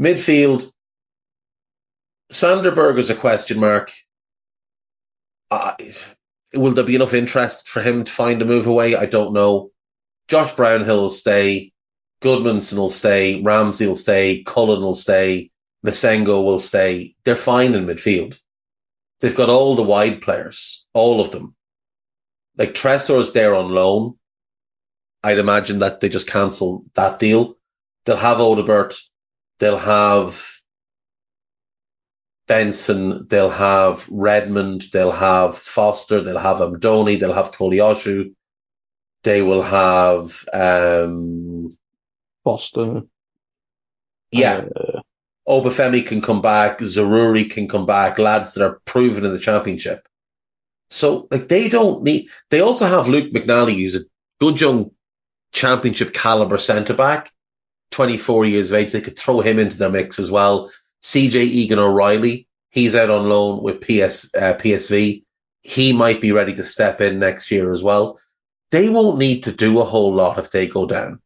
Midfield, Sander Berge is a question mark. Uh, will there be enough interest for him to find a move away? I don't know. Josh Brownhill will stay. Gudmundsson will stay. Ramsey will stay. Cullen will stay. Massengo will stay. They're fine in midfield. They've got all the wide players, all of them. Like Tresor's there on loan. I'd imagine that they just cancel that deal. They'll have Odobert. They'll have Benson, they'll have Redmond, they'll have Foster, they'll have Amdouni, they'll have Koleosho, they will have, um, Foster. yeah, Uh, Obafemi can come back, Zaroury can come back, lads that are proven in the championship. So, like, they don't need, they also have Luke McNally, who's a good young championship caliber centre back, 24 years of age. They could throw him into their mix as well. CJ Egan O'Reilly, he's out on loan with PS, uh, PSV. He might be ready to step in next year as well. They won't need to do a whole lot if they go down.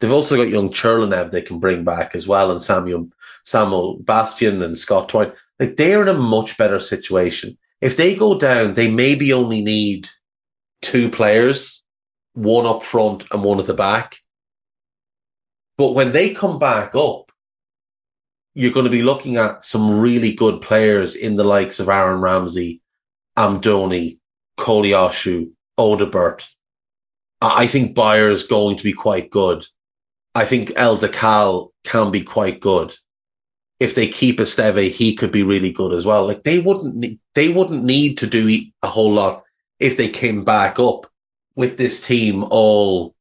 They've also got young Churlinov they can bring back as well, and Samuel Samuel Bastien and Scott Twine. Like they're in a much better situation. If they go down, they maybe only need two players, one up front and one at the back. But when they come back up, you're going to be looking at some really good players in the likes of Aaron Ramsey, Amdouni, Koleosho, Odobert. I think Beyer is going to be quite good. I think El Decal can be quite good. If they keep Esteve, he could be really good as well. Like they wouldn't, ne- they wouldn't need to do a whole lot if they came back up with this team all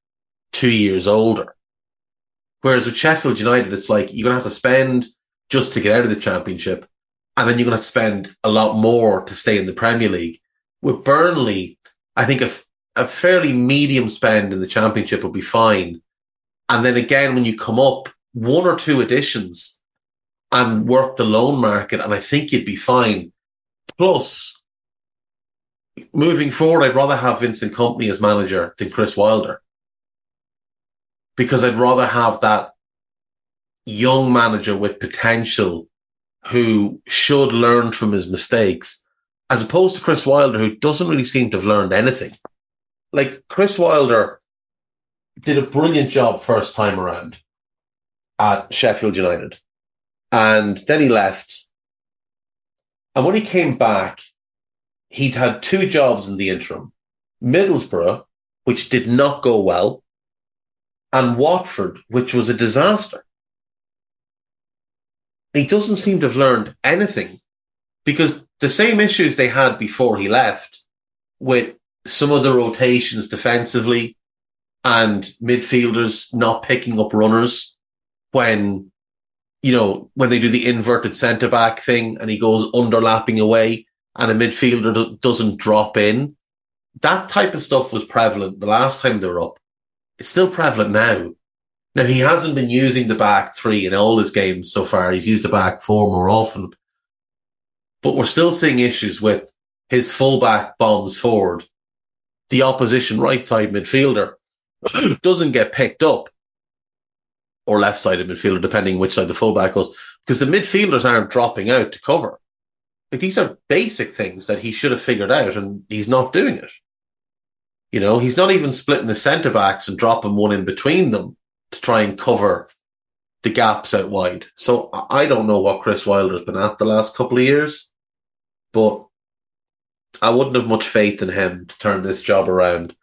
two years older. Whereas with Sheffield United, it's like you're to have to spend just to get out of the championship. And then you're to have to spend a lot more to stay in the Premier League. With Burnley, I think a fairly medium spend in the championship would be fine. And then again, when you come up, one or two additions and work the loan market, and I think you'd be fine. Plus, moving forward, I'd rather have Vincent Kompany as manager than Chris Wilder. Because I'd rather have that young manager with potential who should learn from his mistakes, as opposed to Chris Wilder, who doesn't really seem to have learned anything. Like Chris Wilder did a brilliant job first time around at Sheffield United. And then he left. And when he came back, he'd had two jobs in the interim. Middlesbrough, which did not go well, and Watford, which was a disaster. He doesn't seem to have learned anything because the same issues they had before he left with some of the rotations defensively and midfielders not picking up runners when you know, when they do the inverted centre back thing and he goes underlapping away and a midfielder doesn't drop in. That type of stuff was prevalent the last time they were up. It's still prevalent now. Now he hasn't been using the back three in all his games so far. He's used the back four more often, but we're still seeing issues with his fullback bombs forward. The opposition right side midfielder doesn't get picked up or left sided midfielder, depending which side the fullback goes, because the midfielders aren't dropping out to cover. Like these are basic things that he should have figured out and he's not doing it. You know, he's not even splitting the centre backs and dropping one in between them to try and cover the gaps out wide. So I don't know what Chris Wilder's been at the last couple of years, but I wouldn't have much faith in him to turn this job around.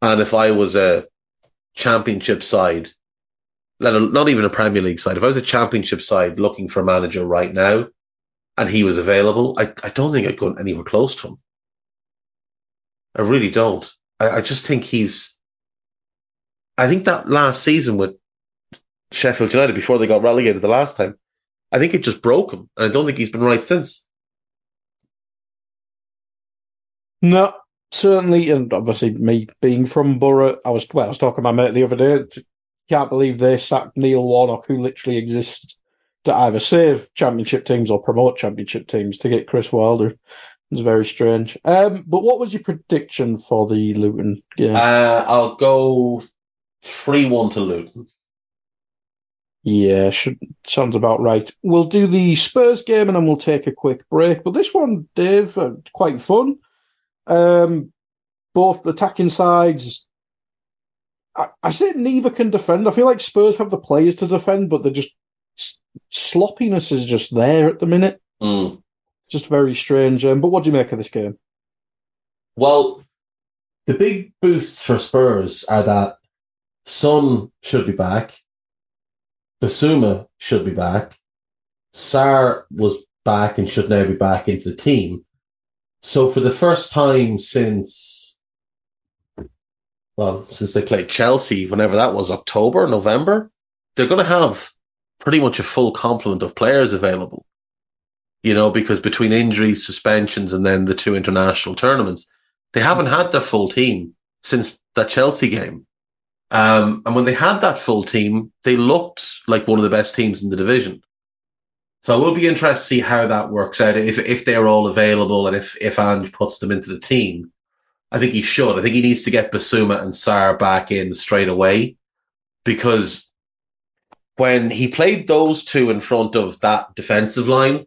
And if I was a championship side, not even a Premier League side, if I was a championship side looking for a manager right now and he was available, I, I don't think I'd go anywhere close to him. I really don't. I, I just think he's, I think that last season with Sheffield United before they got relegated the last time, I think it just broke him. And I don't think he's been right since. No, certainly, and obviously me being from Borough, I was well, I was talking to my mate the other day. Can't believe they sacked Neil Warnock, who literally exists to either save championship teams or promote championship teams to get Chris Wilder. It's very strange. Um, but what was your prediction for the Luton game? Uh, I'll go three one to Luton. Yeah, should, sounds about right. We'll do the Spurs game and then we'll take a quick break. But this one, Dave, uh, quite fun. Um, both attacking sides. I, I say neither can defend. I feel like Spurs have the players to defend, but they're just sloppiness is just there at the minute. Mm. Just very strange. Um, but what do you make of this game? Well, the big boosts for Spurs are that Son should be back, Bissouma should be back, Sarr was back and should now be back into the team. So for the first time since, well, since they played Chelsea, whenever that was, October, November, they're going to have pretty much a full complement of players available. You know, because between injuries, suspensions, and then the two international tournaments, they haven't had their full team since that Chelsea game. Um, and when they had that full team, they looked like one of the best teams in the division. So I will be interested to see how that works out if if they're all available and if if Ange puts them into the team. I think he should. I think he needs to get Bissouma and Sarr back in straight away because when he played those two in front of that defensive line,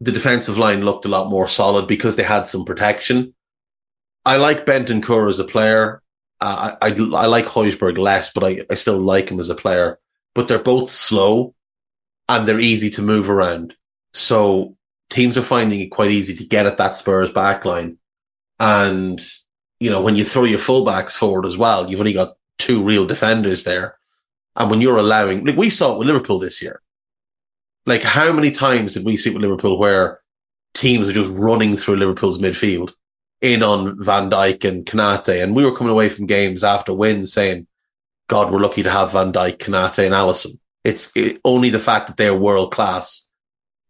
the defensive line looked a lot more solid because they had some protection. I like Bentancur as a player. Uh, I, I, I like Højbjerg less, but I, I still like him as a player. But they're both slow and they're easy to move around. So teams are finding it quite easy to get at that Spurs backline. And, you know, when you throw your fullbacks forward as well, you've only got two real defenders there. And when you're allowing, like we saw it with Liverpool this year. Like how many times did we see it with Liverpool where teams are just running through Liverpool's midfield in on Van Dijk and Konate? And we were coming away from games after wins saying, God, we're lucky to have Van Dijk, Konate and Alisson. It's it, only the fact that they're world class.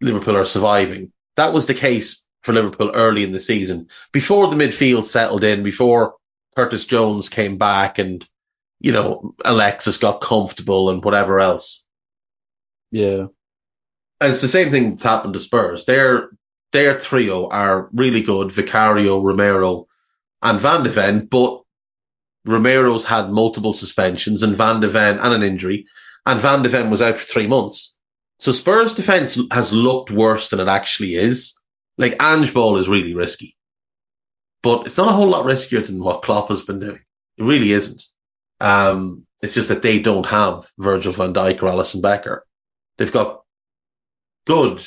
Liverpool are surviving. That was the case for Liverpool early in the season, before the midfield settled in, before Curtis Jones came back, and you know Alexis got comfortable and whatever else. Yeah, and it's the same thing that's happened to Spurs. Their their trio are really good: Vicario, Romero, and Van de Ven. But Romero's had multiple suspensions, and Van de Ven and an injury and Van de Ven was out for three months. So Spurs defense has looked worse than it actually is. Like Ange ball is really risky, but it's not a whole lot riskier than what Klopp has been doing. It really isn't. Um, it's just that they don't have Virgil van Dijk or Alisson Becker. They've got good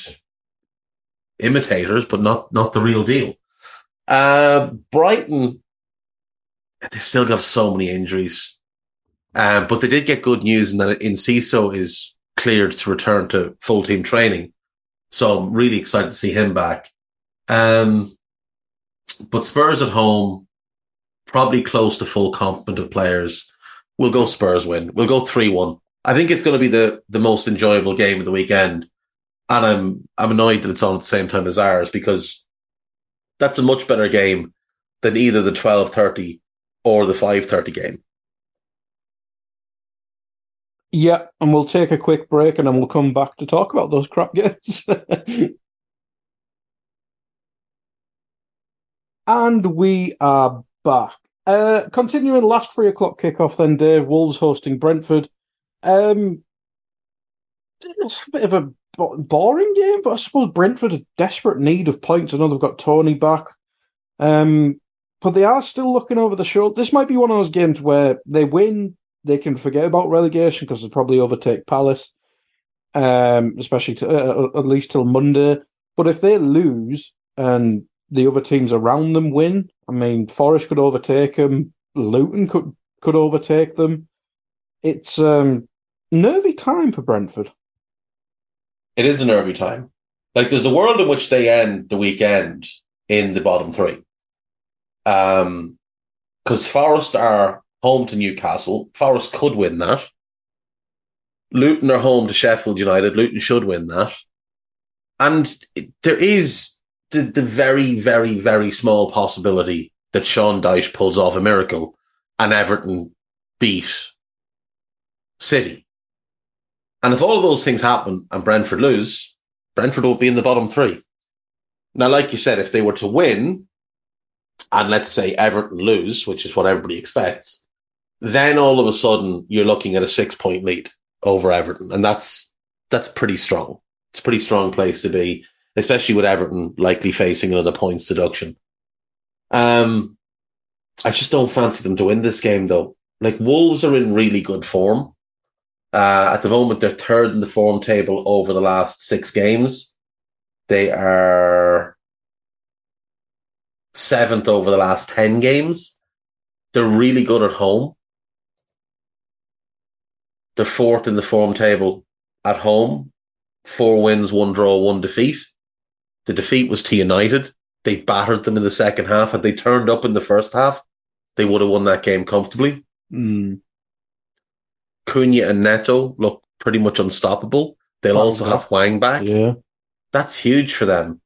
imitators, but not, not the real deal. Uh, Brighton, they still got so many injuries. Um, but they did get good news in that Enciso is cleared to return to full team training. So I'm really excited to see him back. Um, but Spurs at home, probably close to full complement of players. We'll go Spurs win. We'll go 3-1. I think it's going to be the, the most enjoyable game of the weekend. And I'm, I'm annoyed that it's on at the same time as ours because that's a much better game than either the 12.30 or the 5.30 game. Yeah, and we'll take a quick break and then we'll come back to talk about those crap games. and we are back. Uh, continuing last three o'clock kickoff, then Dave Wolves hosting Brentford. Um, it's a bit of a boring game, but I suppose Brentford are desperate need of points. I know they've got Toney back, um, but they are still looking over the shoulder. This might be one of those games where they win, they can forget about relegation because they'll probably overtake Palace, um, especially to, uh, at least till Monday. But if they lose and the other teams around them win, I mean, Forest could overtake them, Luton could could overtake them. It's um, nervy time for Brentford. It is a nervy time. Like there's a world in which they end the weekend in the bottom three. Um, because Forest are home to Newcastle. Forest could win that. Luton are home to Sheffield United. Luton should win that. And there is the, the very, very, very small possibility that Sean Dyche pulls off a miracle and Everton beat City. And if all of those things happen and Brentford lose, Brentford will be in the bottom three. Now, like you said, if they were to win, and let's say Everton lose, which is what everybody expects, then all of a sudden you're looking at a six point lead over Everton. And that's, that's pretty strong. It's a pretty strong place to be, especially with Everton likely facing another points deduction. Um, I just don't fancy them to win this game though. Like Wolves are in really good form. Uh, at the moment, they're third in the form table over the last six games. They are seventh over the last 10 games. They're really good at home. They're fourth in the form table at home. Four wins, one draw, one defeat. The defeat was to United. They battered them in the second half. Had they turned up in the first half, they would have won that game comfortably. Mm. Cunha and Neto look pretty much unstoppable. They'll also have Hwang back. Yeah. That's huge for them.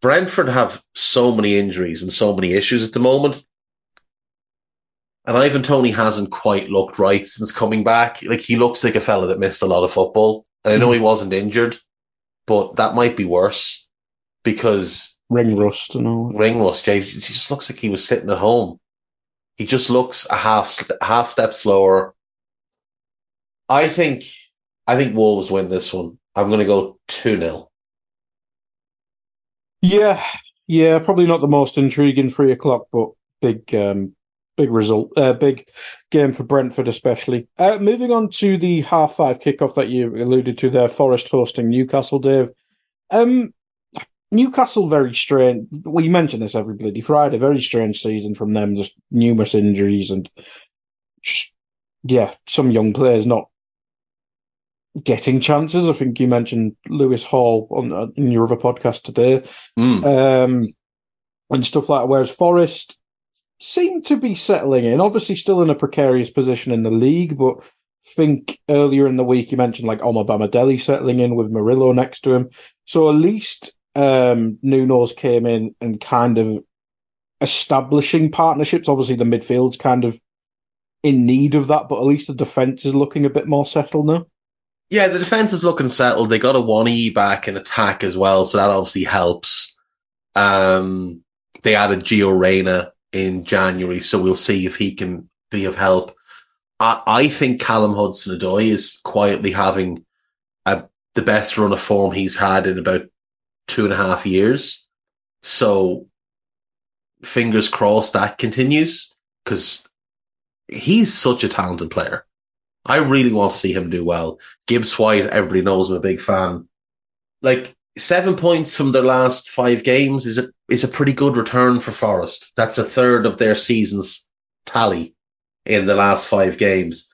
Brentford have so many injuries and so many issues at the moment. And Ivan Toney hasn't quite looked right since coming back. Like he looks like a fella that missed a lot of football. And I know mm. he wasn't injured, but that might be worse because ring rust and all. Ring rust. Yeah, he just looks like he was sitting at home. He just looks a half half step slower, I think I think Wolves win this one. I'm going to go 2 0. Yeah, yeah, probably not the most intriguing three o'clock, but big, um, big result, uh, big game for Brentford, especially. Uh, moving on to the half five kickoff that you alluded to there, Forest hosting Newcastle, Dave. Um, Newcastle very strange. We mentioned this every bloody Friday. Very strange season from them. Just numerous injuries and just yeah, some young players not getting chances. I think you mentioned Lewis Hall on uh, in your other podcast today, mm. um, and stuff like that. Whereas Forest seem to be settling in, obviously still in a precarious position in the league, but think earlier in the week you mentioned like Omobamidele settling in with Murillo next to him. So at least um, Nuno's came in and kind of establishing partnerships. Obviously the midfield's kind of in need of that, but at least the defence is looking a bit more settled now. Yeah, the defense is looking settled. They got a one E back in attack as well, so that obviously helps. Um, they added Gio Reyna in January, so we'll see if he can be of help. I, I think Callum Hudson-Odoi is quietly having a, the best run of form he's had in about two and a half years. So fingers crossed that continues because he's such a talented player. I really want to see him do well. Gibbs White, everybody knows I'm a big fan. Like seven points from their last five games is a is a pretty good return for Forest. That's a third of their season's tally in the last five games.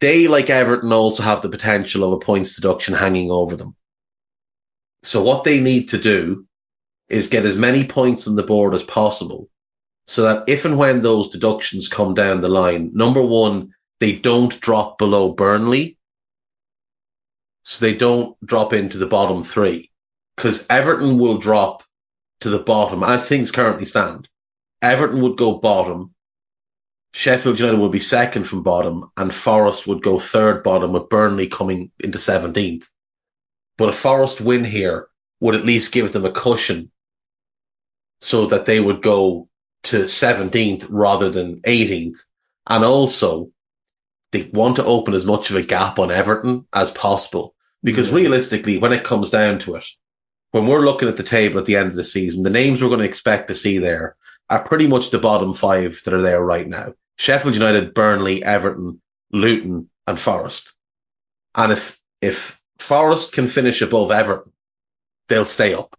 They, like Everton, also have the potential of a points deduction hanging over them. So what they need to do is get as many points on the board as possible so that if and when those deductions come down the line, number one, they don't drop below Burnley. So they don't drop into the bottom three because Everton will drop to the bottom as things currently stand. Everton would go bottom. Sheffield United would be second from bottom and Forest would go third bottom with Burnley coming into 17th. But a Forest win here would at least give them a cushion so that they would go to 17th rather than 18th. And also they want to open as much of a gap on Everton as possible because yeah. realistically, when it comes down to it, when we're looking at the table at the end of the season, the names we're going to expect to see there are pretty much the bottom five that are there right now. Sheffield United, Burnley, Everton, Luton, and Forest. And if, if Forest can finish above Everton, they'll stay up.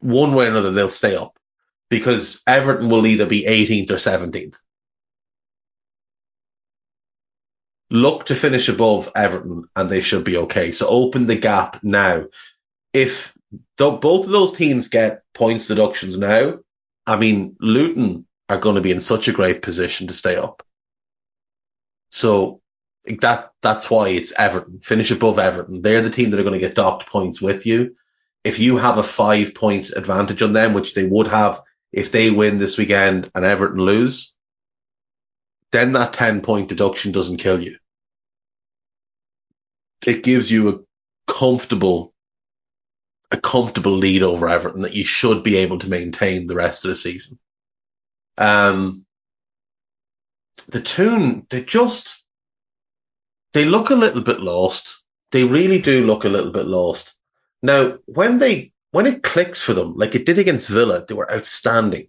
One way or another, they'll stay up because Everton will either be 18th or 17th. Look to finish above Everton and they should be okay. So open the gap now. If both of those teams get points deductions now, I mean, Luton are going to be in such a great position to stay up. So that that's why it's Everton. Finish above Everton. They're the team that are going to get docked points with you. If you have a five point advantage on them, which they would have if they win this weekend and Everton lose, then that 10 point deduction doesn't kill you. It gives you a comfortable, a comfortable lead over Everton that you should be able to maintain the rest of the season. Um, the Toon, they just, they look a little bit lost. They really do look a little bit lost. Now, when they when it clicks for them, like it did against Villa, they were outstanding.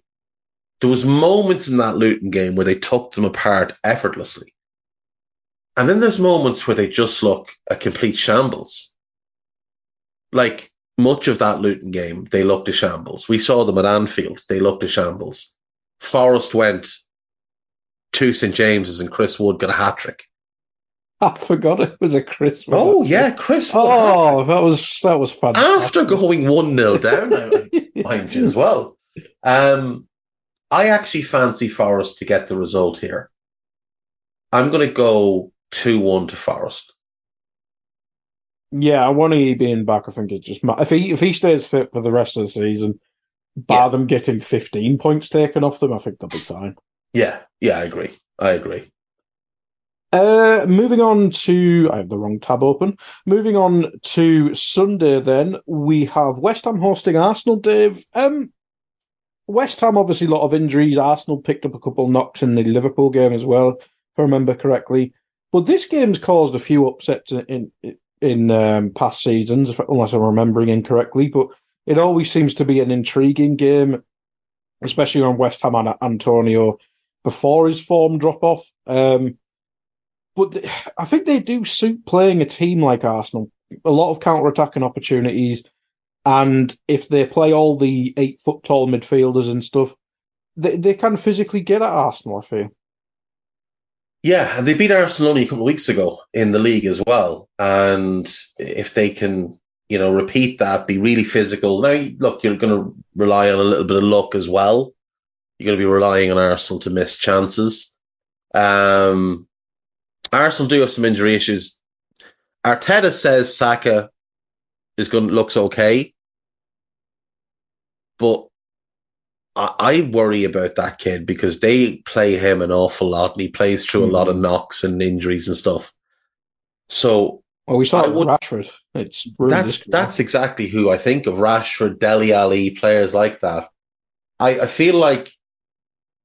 There was moments in that Luton game where they took them apart effortlessly. And then there's moments where they just look a complete shambles. Like much of that Luton game, they looked a shambles. We saw them at Anfield. They looked a shambles. Forest went to St. James's and Chris Wood got a hat trick. I forgot it was a Chris. Oh yeah, Chris. Oh, that was that was fun. After going one 0 down, mind you as well. Um, I actually fancy Forest to get the result here. I'm going to go two one to Forest. Yeah, I want to being back. I think it's just if he if he stays fit for the rest of the season, bar yeah. them getting 15 points taken off them, I think they'll be fine. Yeah, yeah, I agree. I agree. Uh, moving on to, I have the wrong tab open. Moving on to Sunday, then we have West Ham hosting Arsenal. Dave, um, West Ham obviously a lot of injuries. Arsenal picked up a couple knocks in the Liverpool game as well, if I remember correctly. But this game's caused a few upsets in in, in um, past seasons, unless I'm remembering incorrectly. But it always seems to be an intriguing game, especially on West Ham and Antonio before his form drop off. Um, but I think they do suit playing a team like Arsenal. A lot of counter-attacking opportunities, and if they play all the eight foot tall midfielders and stuff, they they can physically get at Arsenal. I feel. Yeah, and they beat Arsenal only a couple of weeks ago in the league as well. And if they can, you know, repeat that, be really physical. Now, look, you're going to rely on a little bit of luck as well. You're going to be relying on Arsenal to miss chances. Um, Arsenal do have some injury issues. Arteta says Saka is going looks okay, but I, I, worry about that kid because they play him an awful lot, and he plays through mm. a lot of hmm. knocks and injuries and stuff. So, well, we saw with Rashford. It's that's that's exactly who I think of: Rashford, Dele Alli, players like that. I, I feel like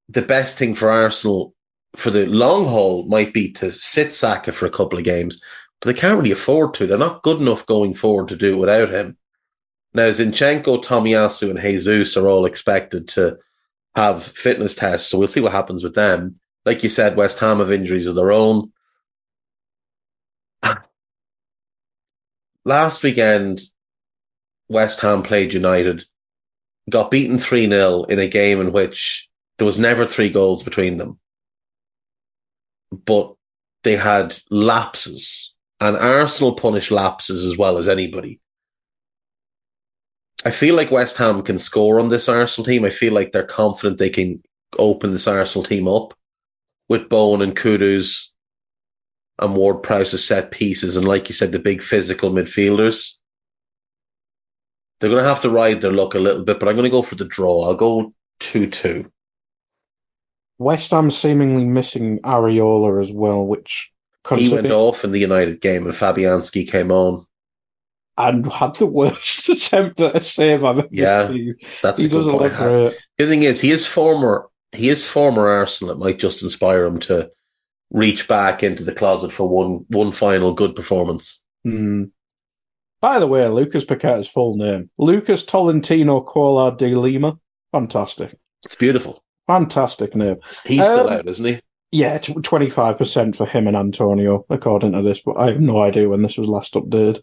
the best thing for Arsenal for the long haul might be to sit Saka for a couple of games, but they can't really afford to. They're not good enough going forward to do it without him. Now, Zinchenko, Tomiyasu, and Jesus are all expected to have fitness tests, so we'll see what happens with them. Like you said, West Ham have injuries of their own. Last weekend, West Ham played United, got beaten 3 0 in a game in which there was never three goals between them but they had lapses, and Arsenal punish lapses as well as anybody. I feel like West Ham can score on this Arsenal team. I feel like they're confident they can open this Arsenal team up. with Bowen and Kudus and Ward Prowse's set pieces, and like you said, the big physical midfielders. They're going to have to ride their luck a little bit, but I'm going to go for the draw. I'll go 2 2. West Ham seemingly missing Areola as well, which he went off in the United game and Fabianski came on. And had the worst attempt at a save I've ever yeah, seen. That's he a good doesn't look great. The thing is, he is former. He is former Arsenal. It might just inspire him to reach back into the closet for one one final good performance. Hmm. By the way, Lucas Paqueta's full name Lucas Tolentino Coelho de Lima. Fantastic, It's beautiful. fantastic name. He's still Um, out, isn't he? Yeah, twenty five percent for him and Antonio, according to this. But I have no idea when this was last updated.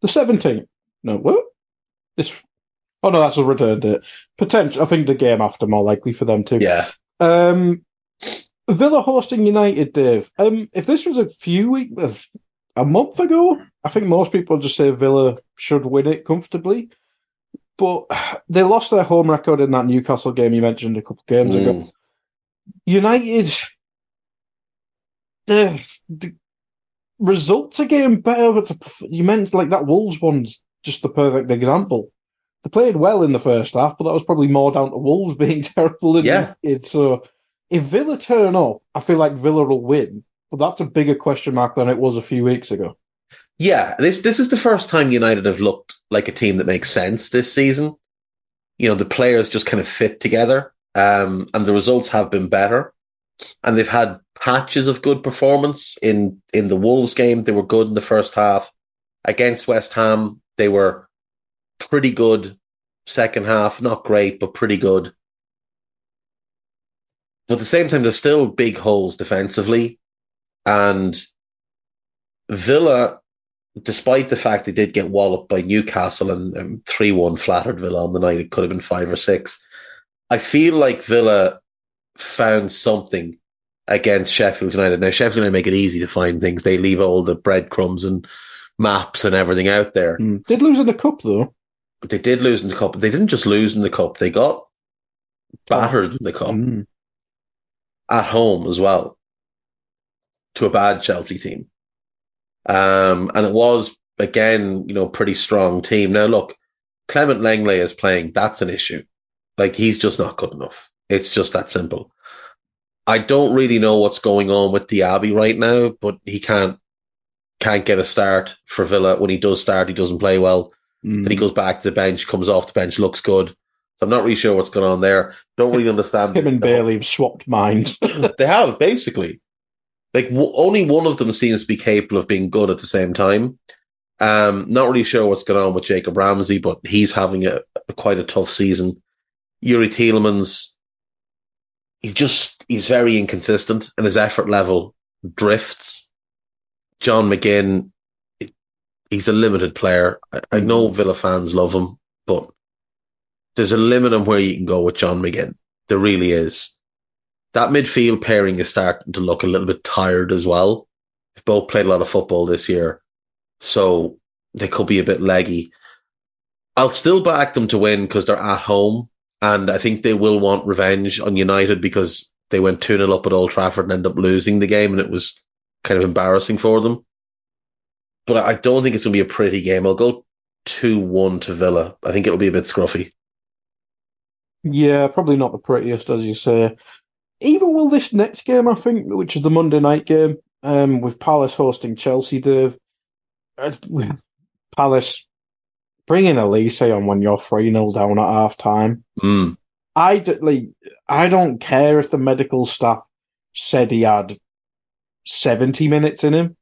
The seventeenth. No, what? This. Oh no, that's a return date. Potential. I think the game after more likely for them too. Yeah. Um, Villa hosting United, Dave. Um, if this was a few weeks, a month ago, I think most people just say Villa should win it comfortably. But they lost their home record in that Newcastle game you mentioned a couple of games ago. United, the, the results are getting better, but the, you meant like that Wolves one's just the perfect example. They played well in the first half, but that was probably more down to Wolves being terrible than Yeah. United. So if Villa turn up, I feel like Villa will win, but that's a bigger question mark than it was a few weeks ago. Yeah, this this is the first time United have looked like a team that makes sense this season. You know, the players just kind of fit together, um, and the results have been better. And they've had patches of good performance in in the Wolves game. They were good in the first half against West Ham. They were pretty good second half, not great, but pretty good. But at the same time, there's still big holes defensively, and Villa despite the fact they did get walloped by Newcastle and three one flattered Villa on the night, it could have been five or six. I feel like Villa found something against Sheffield United. Now Sheffield United make it easy to find things. They leave all the breadcrumbs and maps and everything out there. Mm. Did lose in the cup though. But they did lose in the cup. They didn't just lose in the cup. They got battered in the cup Mm. at home as well to a bad Chelsea team. Um, and it was again, you know, pretty strong team. Now look, Clément Lenglet is playing. That's an issue. Like he's just not good enough. It's just that simple. I don't really know what's going on with Diaby right now, but he can't can't get a start for Villa. When he does start, he doesn't play well. Mm. Then he goes back to the bench, comes off the bench, looks good. So I'm not really sure what's going on there. Don't really understand. Him and the whole- Bailey have swapped minds. they have basically. Like w- only one of them seems to be capable of being good at the same time. Um, not really sure what's going on with Jacob Ramsey, but he's having a, a quite a tough season. Youri Tielemans, he's just he's very inconsistent, and his effort level drifts. John McGinn, he's a limited player. I, I know mm-hmm. Villa fans love him, but there's a limit on where you can go with John McGinn. There really is that midfield pairing is starting to look a little bit tired as well. They've both played a lot of football this year, so they could be a bit leggy. I'll still back them to win because they're at home, and I think they will want revenge on United because they went 2 0 up at Old Trafford and ended up losing the game, and it was kind of embarrassing for them. But I don't think it's going to be a pretty game. I'll go 2 1 to Villa. I think it'll be a bit scruffy. Yeah, probably not the prettiest, as you say. Even will this next game, I think, which is the Monday night game, um, with Palace hosting Chelsea, Dave. uh, Bringing Olise on when you're 3 0 down at half time. Mm. I, d- like, I don't care if the medical staff said he had 70 minutes in him.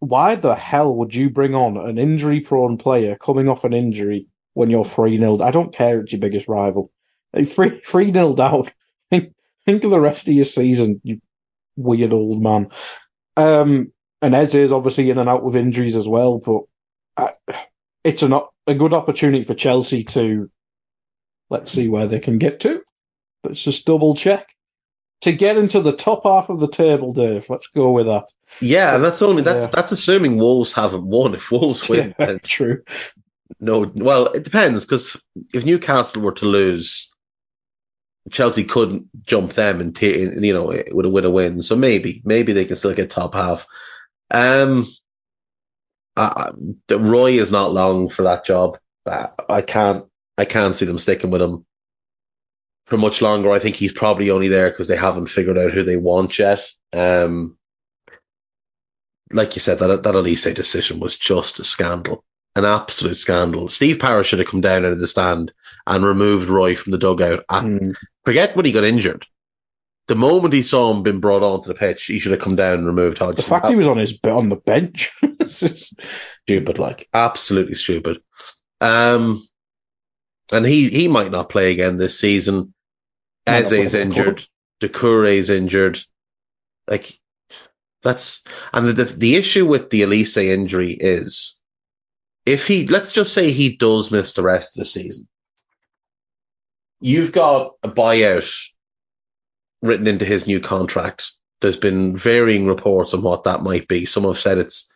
Why the hell would you bring on an injury prone player coming off an injury when you're 3 0? I don't care it's your biggest rival. 3 0 down. Think, think of the rest of your season, you weird old man. Um, and Eze is obviously in and out with injuries as well, but uh, it's an, a good opportunity for Chelsea to let's see where they can get to. Let's just double check. To get into the top half of the table, Dave. Let's go with that. Yeah, that's only that's Yeah. that's assuming Wolves haven't won. If Wolves win, Yeah, then true. no. Well, it depends because if Newcastle were to lose, Chelsea couldn't jump them and t- you know with a win a win. So maybe maybe they can still get top half. Um, I, Roy is not long for that job. I, I can't I can't see them sticking with him for much longer. I think he's probably only there because they haven't figured out who they want yet. Um, like you said, that that Olise decision was just a scandal, an absolute scandal. Steve Parish should have come down out of the stand and removed Roy from the dugout. Mm. Forget when he got injured. The moment he saw him being brought onto the pitch, he should have come down and removed Hodgson. The fact he was on his on the bench, stupid, like absolutely stupid. Um, and he he might not play again this season. Eze's injured, Doucouré's injured. Like that's and the the issue with the Olise injury is if he let's just say he does miss the rest of the season, you've got a buyout written into his new contract. There's been varying reports on what that might be. Some have said it's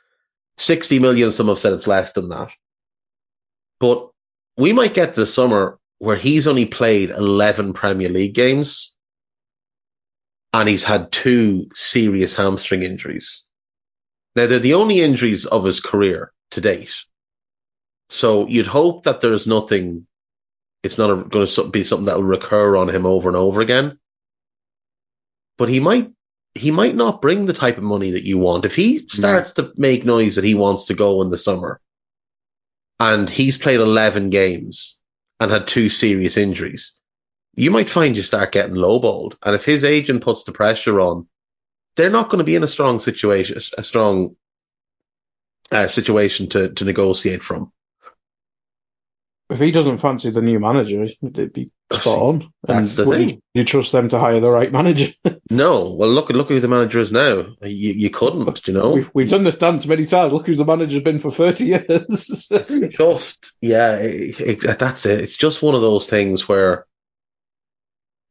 60 million, some have said it's less than that. But we might get to the summer where he's only played 11 Premier League games and he's had two serious hamstring injuries. Now, they're the only injuries of his career to date. So you'd hope that there's nothing it's not going to be something that will recur on him over and over again. But he might he might not bring the type of money that you want. If he starts to make noise that he wants to go in the summer, and he's played eleven games and had two serious injuries, you might find you start getting lowballed. And if his agent puts the pressure on, they're not going to be in a strong situation, a strong uh, situation to to negotiate from if he doesn't fancy the new manager, it'd be spot on. That's the thing. You, you, trust them to hire the right manager? no. Well, look look who the manager is now. You, you couldn't, you know. We've, we've done this dance many times. Look who the manager's been for thirty years. just yeah, it, it, that's it. It's just one of those things where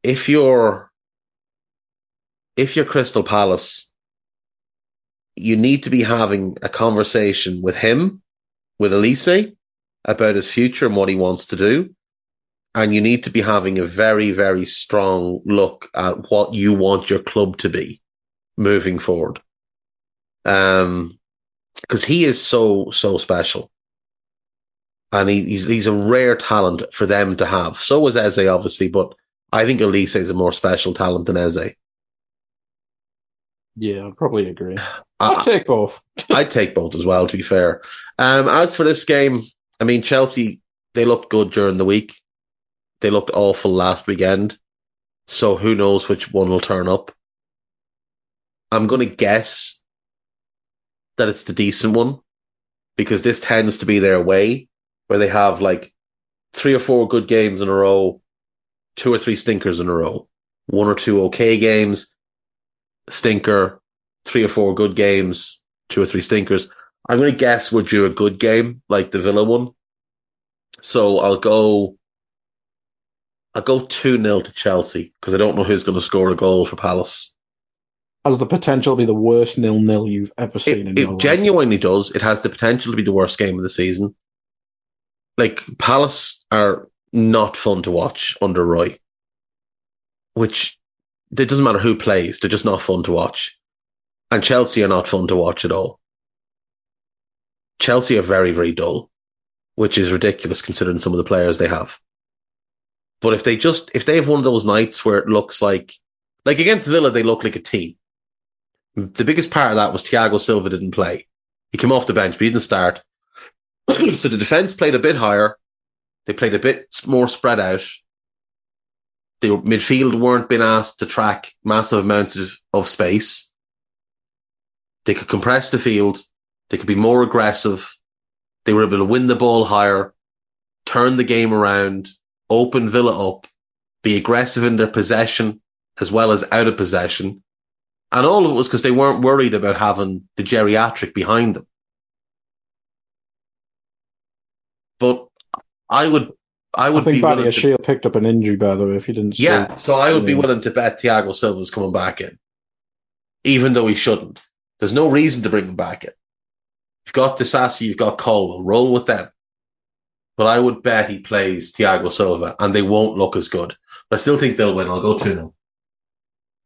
if you're if you're Crystal Palace, you need to be having a conversation with him, with Olise about his future and what he wants to do. And you need to be having a very, very strong look at what you want your club to be moving forward. Um, because he is so, so special. And he, he's, he's a rare talent for them to have. So was Eze, obviously, but I think Olise is a more special talent than Eze. Yeah, I'd probably agree. I'd take both. I'd take both as well, to be fair. Um, as for this game, I mean, Chelsea, they looked good during the week. They looked awful last weekend. So who knows which one will turn up. I'm going to guess that it's the decent one because this tends to be their way where they have like three or four good games in a row, two or three stinkers in a row, one or two okay games, stinker, three or four good games, two or three stinkers. I'm going to guess we're due a good game, like the Villa one. So I'll go. I'll go 2 0 to Chelsea because I don't know who's going to score a goal for Palace. Has the potential to be the worst nil nil you've ever seen it, it genuinely does. It has the potential to be the worst game of the season. Like, Palace are not fun to watch under Roy, which it doesn't matter who plays, they're just not fun to watch. And Chelsea are not fun to watch at all. Chelsea are very, very dull, which is ridiculous considering some of the players they have. But if they just, if they have one of those nights where it looks like, like against Villa, they look like a team. The biggest part of that was Thiago Silva didn't play. He came off the bench, but he didn't start. so the defense played a bit higher. They played a bit more spread out. The midfield weren't being asked to track massive amounts of, of space. They could compress the field they could be more aggressive. They were able to win the ball higher, turn the game around, open Villa up, be aggressive in their possession as well as out of possession. And all of it was because they weren't worried about having the geriatric behind them. But I would, I would I think be willing. To, picked up an injury, by the way, if you didn't. Yeah, so I would be willing to bet Thiago Silva's coming back in, even though he shouldn't. There's no reason to bring him back in. You've got Disasi, you've got Colwill. Roll with them. But I would bet he plays Thiago Silva and they won't look as good. But I still think they'll win. I'll go 2 0.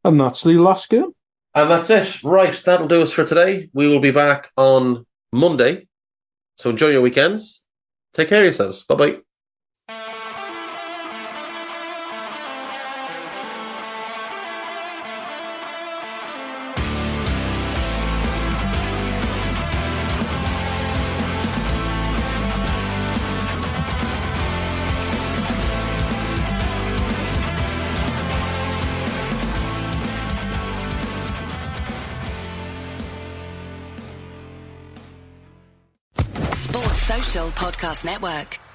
And that's the last game. And that's it. Right, that'll do us for today. We will be back on Monday. So enjoy your weekends. Take care of yourselves. Bye bye. Podcast Network.